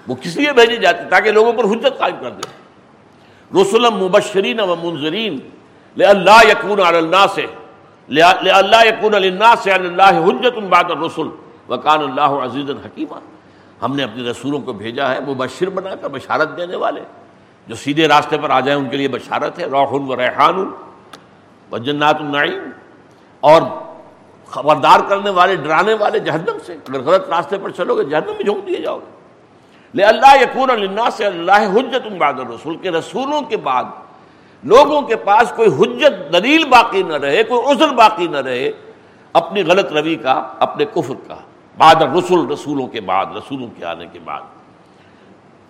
وہ کس لیے بھیجے جاتے تاکہ لوگوں پر حجت قائم کر دے۔ رسول مبشرین و منظرین اللہ یقون اللہ سے اللہ یقون سے اللہ حجت بعد الرسل. وکان اللہ عزیز الحکیمہ ہم نے اپنے رسولوں کو بھیجا ہے وہ بشر بنا کر بشارت دینے والے۔ جو سیدھے راستے پر آ جائیں ان کے لیے بشارت ہے، روحن و ریحان و جنات النعیم۔ اور خبردار کرنے والے، ڈرانے والے جہنم سے۔ اگر غلط راستے پر چلو گے، جہنم میں جھونک دیے جاؤ گے۔ لے اللہ یقون اللہ سے اللہ حجت بعد الرسول کے رسولوں کے بعد لوگوں کے پاس کوئی حجت دلیل باقی نہ رہے، کوئی عذر باقی نہ رہے، اپنی غلط روی کا، اپنے کفر کا، بعد رسول، رسولوں کے بعد، رسولوں کے آنے کے بعد۔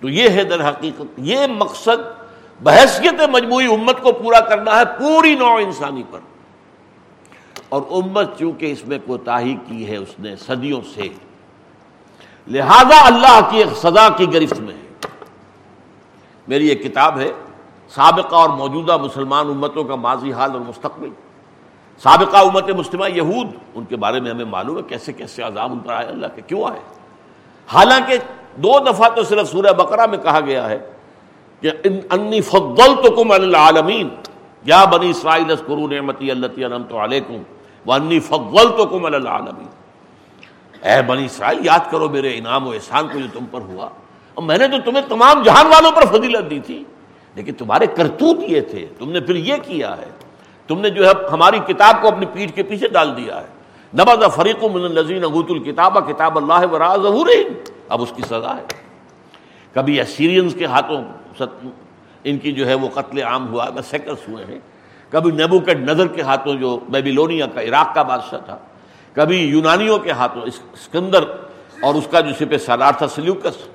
تو یہ ہے در حقیقت، یہ مقصد بحثیت مجموعی امت کو پورا کرنا ہے پوری نوع انسانی پر۔ اور امت چونکہ اس میں کوتاہی کی ہے، اس نے صدیوں سے، لہذا اللہ کی ایک سزا کی گرفت میں ہے۔ میری ایک کتاب ہے۔ سابقہ اور موجودہ مسلمان امتوں کا ماضی حال اور مستقبل۔ سابقہ امت مسلمہ یہود، ان کے بارے میں ہمیں معلوم ہے کیسے کیسے عذاب ان پر آئے، اللہ کے کیوں آئے۔ حالانکہ دو دفعہ تو صرف سورہ بقرہ میں کہا گیا ہے کہ انی فضلتکم العالمین، یا بنی اسرائیل، اذکروا نعمتی اللتی انعمت علیکم، وانی فضلتکم العالمین۔ اے بنی اسرائیل، یاد کرو میرے انعام و احسان کو جو تم پر ہوا۔ اور میں نے تو تمہیں تمام جہان والوں پر فضیلت دی تھی۔ لیکن تمہارے کرتوت یہ تھے، تم نے پھر یہ کیا ہے۔ تم نے جو ہے ہماری کتاب کو اپنی پیٹھ کے پیچھے ڈال دیا ہے۔ نبز فریق من النزین ابوت الکتاب کتاب اللہ و راز اب اس کی سزا ہے۔ کبھی اسیرینز کے ہاتھوں ان کی جو ہے وہ قتل عام ہوا سیکرس ہوئے ہیں۔ کبھی نیبو کے نظر کے ہاتھوں جو بیبیلونیا کا عراق کا بادشاہ تھا۔ کبھی یونانیوں کے ہاتھوں اسکندر اور اس کا جو سپہ سالار تھا سلیوکس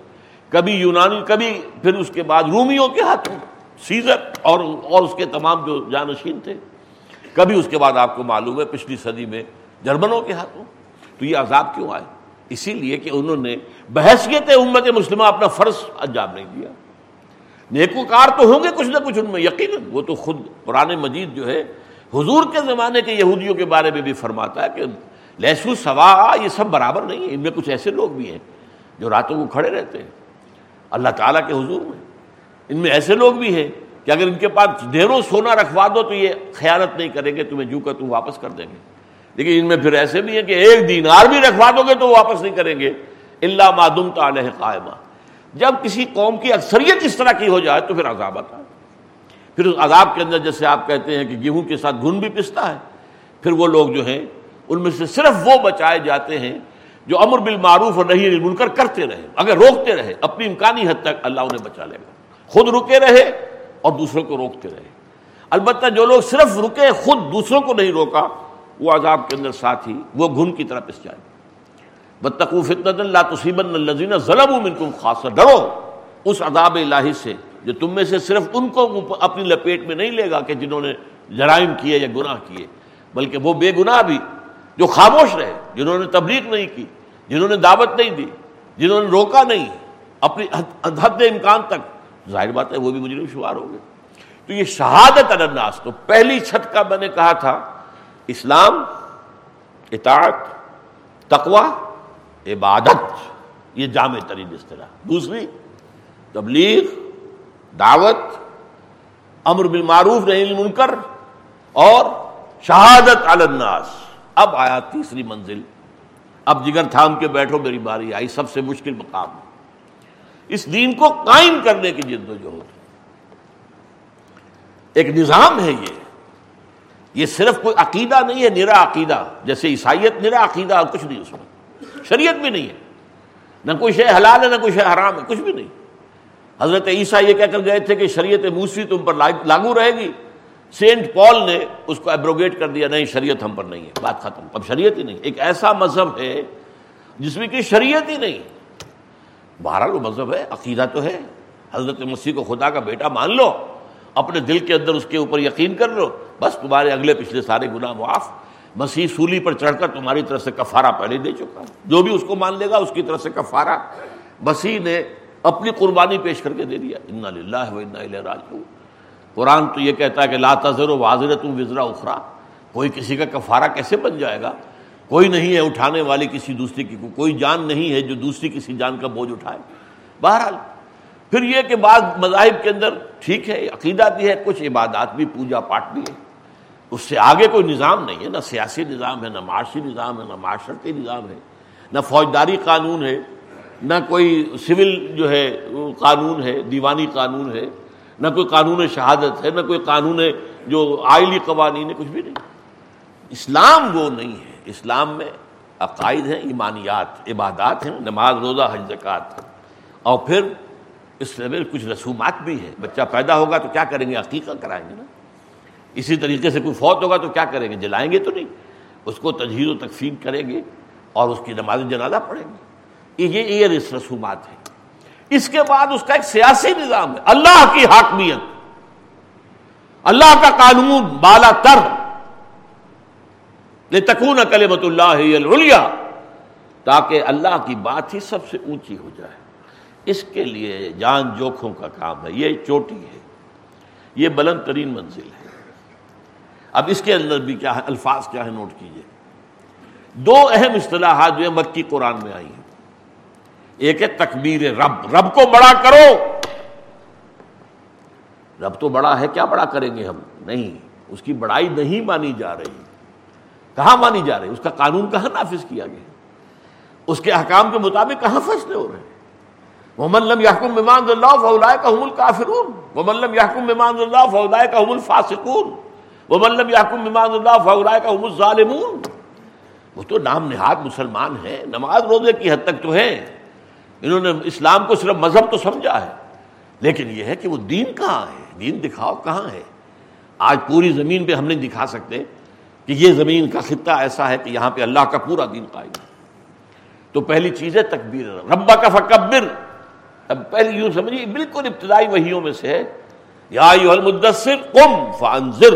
کبھی یونانی، کبھی پھر اس کے بعد رومیوں کے ہاتھوں، سیزر اور اور اس کے تمام جو جانشین تھے۔ کبھی اس کے بعد آپ کو معلوم ہے پچھلی صدی میں جرمنوں کے ہاتھوں۔ تو یہ عذاب کیوں آئے؟ اسی لیے کہ انہوں نے بحثیت امت مسلمہ اپنا فرض انجام نہیں دیا۔ نیکوکار تو ہوں گے کچھ نہ کچھ ان میں، یقیناً۔ وہ تو خود پرانے مجید جو ہے، حضور کے زمانے کے یہودیوں کے بارے میں بھی فرماتا ہے کہ لہسو سوا، یہ سب برابر نہیں ہے۔ ان میں کچھ ایسے لوگ بھی ہیں جو راتوں کو کھڑے رہتے ہیں۔ اللہ تعالیٰ کے حضور میں۔ ان میں ایسے لوگ بھی ہیں کہ اگر ان کے پاس ڈھیروں سونا رکھوا دو تو یہ خیالت نہیں کریں گے، تمہیں جو کا تم واپس کر دیں گے۔ لیکن ان میں پھر ایسے بھی ہیں کہ ایک دینار بھی رکھوا دو گے تو واپس نہیں کریں گے۔ اللہ معدم تو قائمہ جب کسی قوم کی اکثریت اس طرح کی ہو جائے تو پھر عذاب آتا ہے۔ پھر اس عذاب کے اندر جیسے آپ کہتے ہیں کہ گیہوں کے ساتھ گھن بھی پستا ہے۔ پھر وہ لوگ جو ہیں، ان میں سے صرف وہ بچائے جاتے ہیں جو امر بالمعروف اور نہیں المنکر کرتے رہے، اگر روکتے رہے، اپنی امکانی حد تک اللہ انہیں بچا لے گا۔ خود رکے رہے اور دوسروں کو روکتے رہے۔ البتہ جو لوگ صرف رکے، خود دوسروں کو نہیں روکا، وہ عذاب کے اندر ساتھ ہی، وہ گھن کی طرح پس جائے۔ بتقو فتنت اللہ تصیبن الزین ظلم منکم خاصا ڈرو اس عذاب الہی سے جو تم میں سے صرف ان کو اپنی لپیٹ میں نہیں لے گا کہ جنہوں نے جرائم کیے یا گناہ کیے، بلکہ وہ بے گناہ بھی، جو خاموش رہے، جنہوں نے تبلیغ نہیں کی۔ جنہوں نے دعوت نہیں دی، جنہوں نے روکا نہیں، اپنی حد امکان تک۔ ظاہر بات ہے، وہ بھی مجرم شمار ہو گئے تو یہ شہادت الناس، تو پہلی چھت کا میں نے کہا تھا، اسلام، اطاعت تقوا عبادت، یہ جامع ترین اصطلاح۔ دوسری، تبلیغ، دعوت، امر بالمعروف نہیں منکر اور شہادت الناس۔ اب آیا تیسری منزل۔ اب جگر تھام کے بیٹھو، میری باری آئی، سب سے مشکل مقام۔ اس دین کو قائم کرنے کی جد و جہد۔ ایک نظام ہے یہ۔ یہ صرف کوئی عقیدہ نہیں ہے، نرا عقیدہ۔ جیسے عیسائیت نرا عقیدہ، اور کچھ نہیں اس میں۔ شریعت بھی نہیں ہے۔ نہ کوئی شے حلال ہے، نہ کوئی شے حرام ہے، کچھ بھی نہیں۔ حضرت عیسیٰ یہ کہہ کر گئے تھے کہ شریعت موسوی تم پر لاگو رہے گی۔ سینٹ پال نے اس کو ایبروگیٹ کر دیا، نہیں، شریعت ہم پر نہیں ہے، بات ختم۔ اب شریعت ہی نہیں، ایک ایسا مذہب ہے جس میں کہ شریعت ہی نہیں۔ بہرحال وہ مذہب ہے، عقیدہ تو ہے۔ حضرت مسیح کو خدا کا بیٹا مان لو، اپنے دل کے اندر اس کے اوپر یقین کر لو۔ بس تمہارے اگلے پچھلے سارے گناہ معاف۔ مسیح سولی پر چڑھ کر تمہاری طرف سے کفارہ پہلے دے چکا۔ جو بھی اس کو مان لے گا، اس کی طرف سے کفارہ۔ مسیح نے اپنی قربانی پیش کر کے دے دیا۔ راجعون۔ قرآن تو یہ کہتا ہے کہ لا تذر و واضح تم وزرا اخرا، کوئی کسی کا کفارہ کیسے بن جائے گا؟ کوئی نہیں ہے اٹھانے والی کسی دوسری کی، کوئی جان نہیں ہے جو دوسری کسی جان کا بوجھ اٹھائے۔ بہرحال، پھر یہ کہ بعض مذاہب کے اندر ٹھیک ہے، عقیدہ بھی ہے، کچھ عبادات بھی، پوجا پاٹ بھی ہے۔ اس سے آگے کوئی نظام نہیں ہے، نہ سیاسی نظام ہے، نہ معاشی نظام ہے، نہ معاشرتی نظام ہے، نہ فوجداری قانون ہے، نہ کوئی سول جو ہے قانون ہے، دیوانی قانون ہے۔ نہ کوئی قانون شہادت ہے، نہ کوئی قانون جو آئلی قوانین ہے، کچھ بھی نہیں۔ اسلام وہ نہیں ہے۔ اسلام میں عقائد ہیں، ایمانیات، عبادات ہیں، نماز، روزہ، حج زکات اور پھر اس میں کچھ رسومات بھی ہے بچہ پیدا ہوگا تو کیا کریں گے؟ عقیقہ کرائیں گے نا۔ اسی طریقے سے کوئی فوت ہوگا تو کیا کریں گے؟ جلائیں گے تو نہیں۔ اس کو تجہیز و تقسیم کریں گے اور اس کی نماز جنازہ پڑھیں گے۔ یہ یہ رسومات ہے اس کے بعد اس کا ایک سیاسی نظام ہے۔ اللہ کی حاکمیت۔ اللہ کا قانون بالا تر۔ تکون کلمت اللہ تاکہ اللہ کی بات ہی سب سے اونچی ہو جائے۔ اس کے لیے جان جوکھوں کا کام ہے۔ یہ چوٹی ہے۔ یہ بلند ترین منزل ہے۔ اب اس کے اندر بھی کیا ہے؟ الفاظ کیا ہے نوٹ کیجیے۔ دو اہم اصطلاحات جو ہیں مکی قرآن میں آئی ہیں۔ ایک ہے تکبیر رب رب کو بڑا کرو۔ رب تو بڑا ہے، کیا بڑا کریں گے ہم؟ نہیں، اس کی بڑائی نہیں مانی جا رہی۔ کہاں مانی جا رہی؟ اس کا قانون کہاں نافذ کیا گیا؟ اس کے احکام کے مطابق کہاں فیصلے ہو رہے ہیں؟ محمد یحکم ممان اللہ فلاح کا حمل کافرون محمد یحکم ممان اللہ فلاح کا حمل فاسقون محمد یحکم ممان اللہ فلاح کا حمل ظالمون وہ تو نام نہاد مسلمان ہیں، نماز روزے کی حد تک تو ہے انہوں نے اسلام کو صرف مذہب تو سمجھا ہے، لیکن یہ ہے کہ وہ دین کہاں ہے؟ دین دکھاؤ کہاں ہے؟ آج پوری زمین پہ ہم نہیں دکھا سکتے کہ یہ زمین کا خطہ ایسا ہے کہ یہاں پہ اللہ کا پورا دین قائم ہے۔ تو پہلی چیز ہے تکبیر ربا کا فکبر۔ اب پہلی یوں سمجھیے، بالکل ابتدائی وحیوں میں سے یا المدثر قم فانذر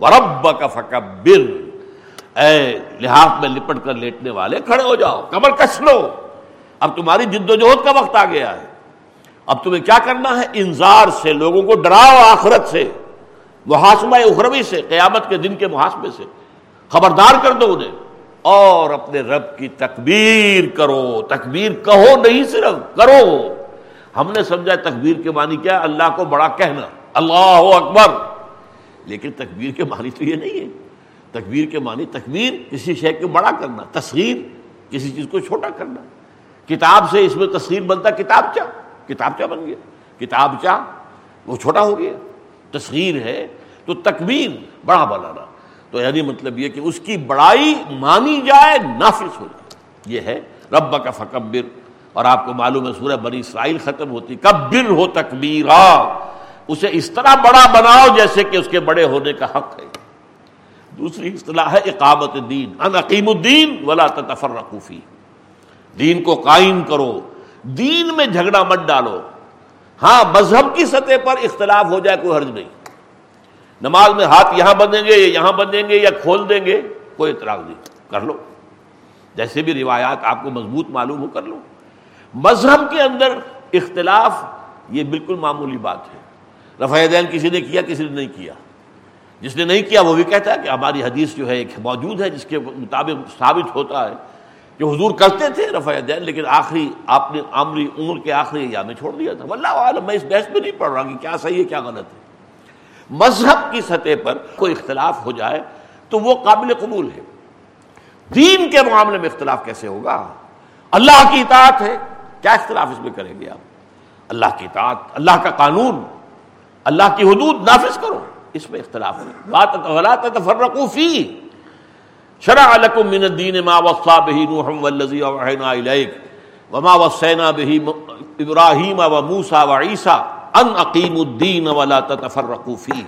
ورب کا فکبر۔ اے لحاظ میں لپٹ کر لیٹنے والے کھڑے ہو جاؤ، کمر کس لو۔ اب تمہاری جد و جہد کا وقت آ گیا ہے۔ اب تمہیں کیا کرنا ہے؟ انذار سے، لوگوں کو ڈراؤ آخرت سے محاسمہ اخروی سے، قیامت کے دن کے محاسمے سے۔ خبردار کر دو انہیں۔ اور اپنے رب کی تکبیر کرو۔ تکبیر کہو نہیں صرف، کرو۔ ہم نے سمجھا تکبیر کے معنی کیا؟ اللہ کو بڑا کہنا۔ اللہ اکبر۔ لیکن تکبیر کے معنی تو یہ نہیں ہے۔ تکبیر کے معنی تکبیر، کسی شے کو بڑا کرنا۔ تصغیر کسی چیز کو چھوٹا کرنا۔ کتاب سے اس میں تصویر بنتا کتاب کیا کتابچہ بن گیا۔ کتاب کتابچہ وہ چھوٹا ہو گیا۔ تصغیر ہے، تو تکبیر بڑا بنانا تو یعنی مطلب یہ کہ اس کی بڑائی مانی جائے، نافذ ہو جائے۔ یہ ہے رب کا فکبر۔ اور آپ کو معلوم ہے، سورہ بنی اسرائیل ختم ہوتی، کبر ہو تکبیرا۔ اسے اس طرح بڑا بناؤ جیسے کہ اس کے بڑے ہونے کا حق ہے۔ دوسری اصطلاح ہے، اقامت دین ان عقیم الدین ولا تفرقوفی دین کو قائم کرو، دین میں جھگڑا مت ڈالو۔ ہاں مذہب کی سطح پر اختلاف ہو جائے، کوئی حرج نہیں۔ نماز میں ہاتھ یہاں بندیں گے یا یہاں بندیں گے یا کھول دیں گے، کوئی اعتراض نہیں۔ کر لو۔ جیسے بھی روایات آپ کو مضبوط معلوم ہو، کر لو۔ مذہب کے اندر اختلاف یہ بالکل معمولی بات ہے۔ رفع دین کسی نے کیا، کسی نے نہیں کیا۔ جس نے نہیں کیا، وہ بھی کہتا ہے کہ ہماری حدیث جو ہے ایک موجود ہے، جس کے مطابق ثابت ہوتا ہے۔ کہ حضور کرتے تھے رفع دین لیکن آخری آپ نے عمری عمر کے آخری یا میں چھوڑ دیا تھا۔ واللہ عالم میں اس بحث میں نہیں پڑھ رہا کہ کیا صحیح ہے، کیا غلط ہے۔ مذہب کی سطح پر کوئی اختلاف ہو جائے تو وہ قابل قبول ہے۔ دین کے معاملے میں اختلاف کیسے ہوگا؟ اللہ کی اطاعت ہے، کیا اختلاف اس میں کریں گے آپ؟ اللہ کی اطاعت، اللہ کا قانون، اللہ کی حدود نافذ کرو، اس میں اختلاف ہے۔ فی شرع لكم من الدين ما وصى به نوح والذي اوحينا اليك وما وصينا به ابراهيم وموسى وعيسى ان عقیم الدین ولا تفرقوا فيه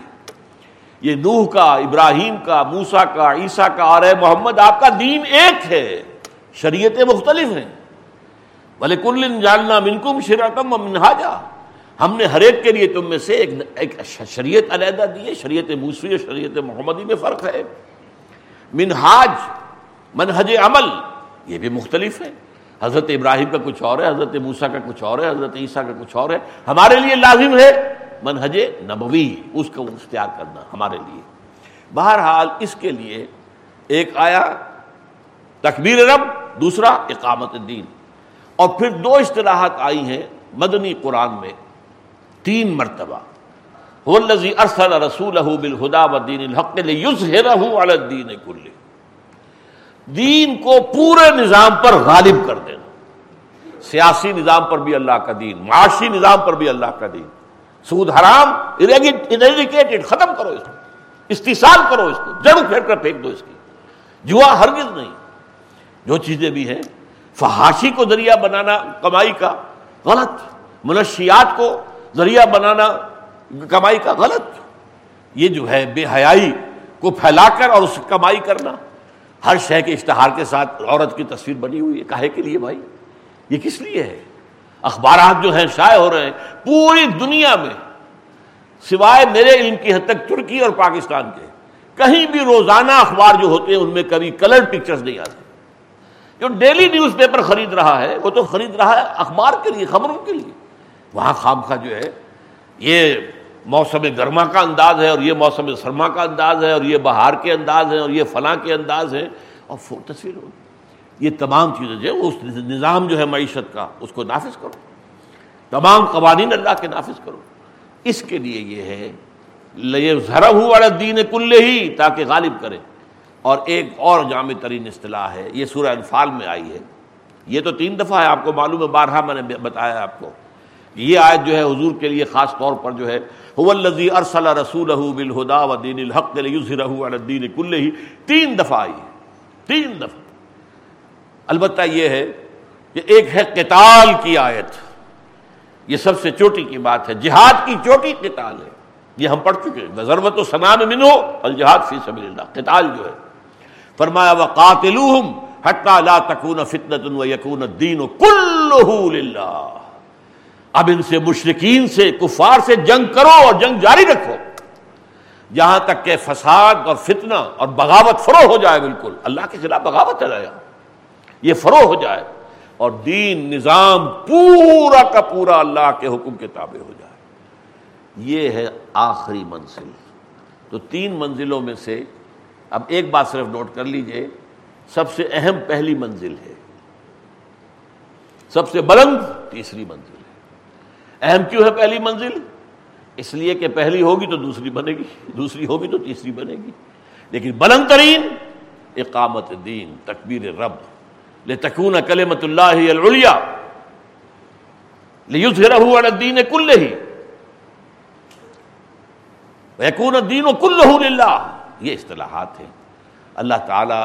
یہ نوح کا، ابراہیم کا موسا کا، عیسیٰ کا اور محمد آپ کا دین ایک ہے، شریعتیں مختلف ہیں۔ بھلے کل جاننا منکم شرعتم و منہاجا ہم نے ہر ایک کے لیے تم میں سے ایک ایک شریعت علیحدہ دی ہے، شریعت موسوی اور شریعت محمدی میں فرق ہے۔ منہاج، منہج عمل، یہ بھی مختلف ہے۔ حضرت ابراہیم کا کچھ اور ہے، حضرت موسا کا کچھ اور ہے، حضرت عیسیٰ کا کچھ اور ہے۔ ہمارے لیے لازم ہے منہج نبوی، اس کو اختیار کرنا ہمارے لیے۔ بہرحال اس کے لیے ایک آیا، تکبیر رب، دوسرا اقامت دین اور پھر دو اصطلاحات آئی ہیں مدنی قرآن میں، تین مرتبہ۔ هو الذي ارسل رسول بالہدا و دین الحق الدین کل دین کو پورے نظام پر غالب کر دینا. سیاسی نظام پر بھی اللہ کا دین، معاشی نظام پر بھی اللہ کا دین. سود حرام ختم کرو اس کو. استحصال کرو اس کو. جڑ پھیر کر پھینک دو اس کی. جوا ہرگز نہیں. جو چیزیں بھی ہیں، فحاشی کو ذریعہ بنانا، کمائی کا، غلط. منشیات کو ذریعہ بنانا کمائی کا غلط۔ یہ جو ہے بے حیائی کو پھیلا کر اور اس کمائی کرنا۔ ہر شے کے اشتہار کے ساتھ عورت کی تصویر بنی ہوئی ہے۔ کہے کے لیے بھائی؟ یہ کس لیے ہے؟ اخبارات جو ہیں شائع ہو رہے ہیں۔ پوری دنیا میں سوائے میرے علم کی حد تک ترکی اور پاکستان کے۔ کہیں بھی روزانہ اخبار جو ہوتے ہیں، ان میں کبھی کلر پکچرز نہیں آتے۔ جو ڈیلی نیوز پیپر خرید رہا ہے، وہ تو خرید رہا ہے اخبار کے لیے، خبروں کے لیے۔ وہاں خام کا جو ہے، یہ موسم گرما کا انداز ہے اور یہ موسم سرما کا انداز ہے اور یہ بہار کے انداز ہے اور یہ فلاں کے انداز ہے اور تصویر ہو۔ یہ تمام چیزیں جو اس نظام جو ہے معیشت کا، اس کو نافذ کرو۔ تمام قوانین اللہ کے نافذ کرو۔ اس کے لیے یہ ہے ذرا ہوا دین کل ہی، تاکہ غالب کرے۔ اور ایک اور جامع ترین اصطلاح ہے، یہ سورہ انفال میں آئی ہے۔ یہ تو تین دفعہ ہے، آپ کو معلوم ہے، بارہا میں نے بتایا آپ کو۔ یہ آیت جو ہے حضور کے لیے خاص طور پر جو ہے ارسل رسول بالہدا و دین الحق الدین کل ہی تین دفعہ آئی ہے، تین دفعہ۔ البتہ یہ ہے کہ ایک ہے قتال کی آیت۔ یہ سب سے چوٹی کی بات ہے، جہاد کی چوٹی قتال ہے۔ یہ ہم پڑھ چکے ہیں۔ ضرورت و سنام منو، الجہاد فی سبیل اللہ۔ قتال جو ہے۔ فرمایا وقاتلوہم حتی لا تکون فتنة و یکون الدین کلہو للہ اب ان سے مشرقین سے کفار سے جنگ کرو اور جنگ جاری رکھو۔ جہاں تک کہ فساد اور فتنہ اور بغاوت فرو ہو جائے بالکل۔ اللہ کے خلاف بغاوت چلایا یہ فرو ہو جائے اور دین، نظام پورا کا پورا اللہ کے حکم کے تابع ہو جائے۔ یہ ہے آخری منزل۔ تو تین منزلوں میں سے اب ایک بات صرف نوٹ کر لیجیے، سب سے اہم پہلی منزل ہے۔ سب سے بلند تیسری منزل۔ اہم کیوں ہے پہلی منزل؟ اس لیے کہ پہلی ہوگی تو دوسری بنے گی، دوسری ہوگی تو تیسری بنے گی۔ لیکن بلند ترین اقامت دین، تکبیر رب۔ لے تکون کلمت اللہ دین کل ہی یقون دین و کل یہ اصطلاحات ہیں۔ اللہ تعالیٰ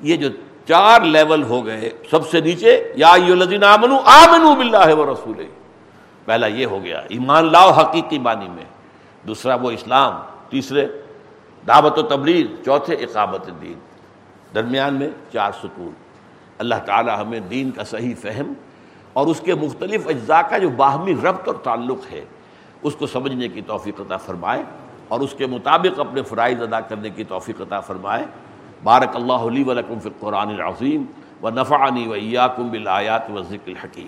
یہ جو چار لیول ہو گئے، سب سے نیچے، یا الذین آمنو آمنو باللہ و رسول پہلا یہ ہو گیا، ایمان لاؤ حقیقی معنی میں۔ دوسرا وہ اسلام، تیسرے دعوت و تبلیغ، چوتھے اقامت دین۔ درمیان میں چار ستون اللہ تعالی ہمیں دین کا صحیح فہم اور اس کے مختلف اجزاء کا جو باہمی ربط اور تعلق ہے، اس کو سمجھنے کی توفیق عطا فرمائے اور اس کے مطابق اپنے فرائض ادا کرنے کی توفیق عطا فرمائے۔ بارک اللہ علی ولکم فی القرآن العظیم و نفعنی و ایاکم بالآیات و ذکر الحکیم۔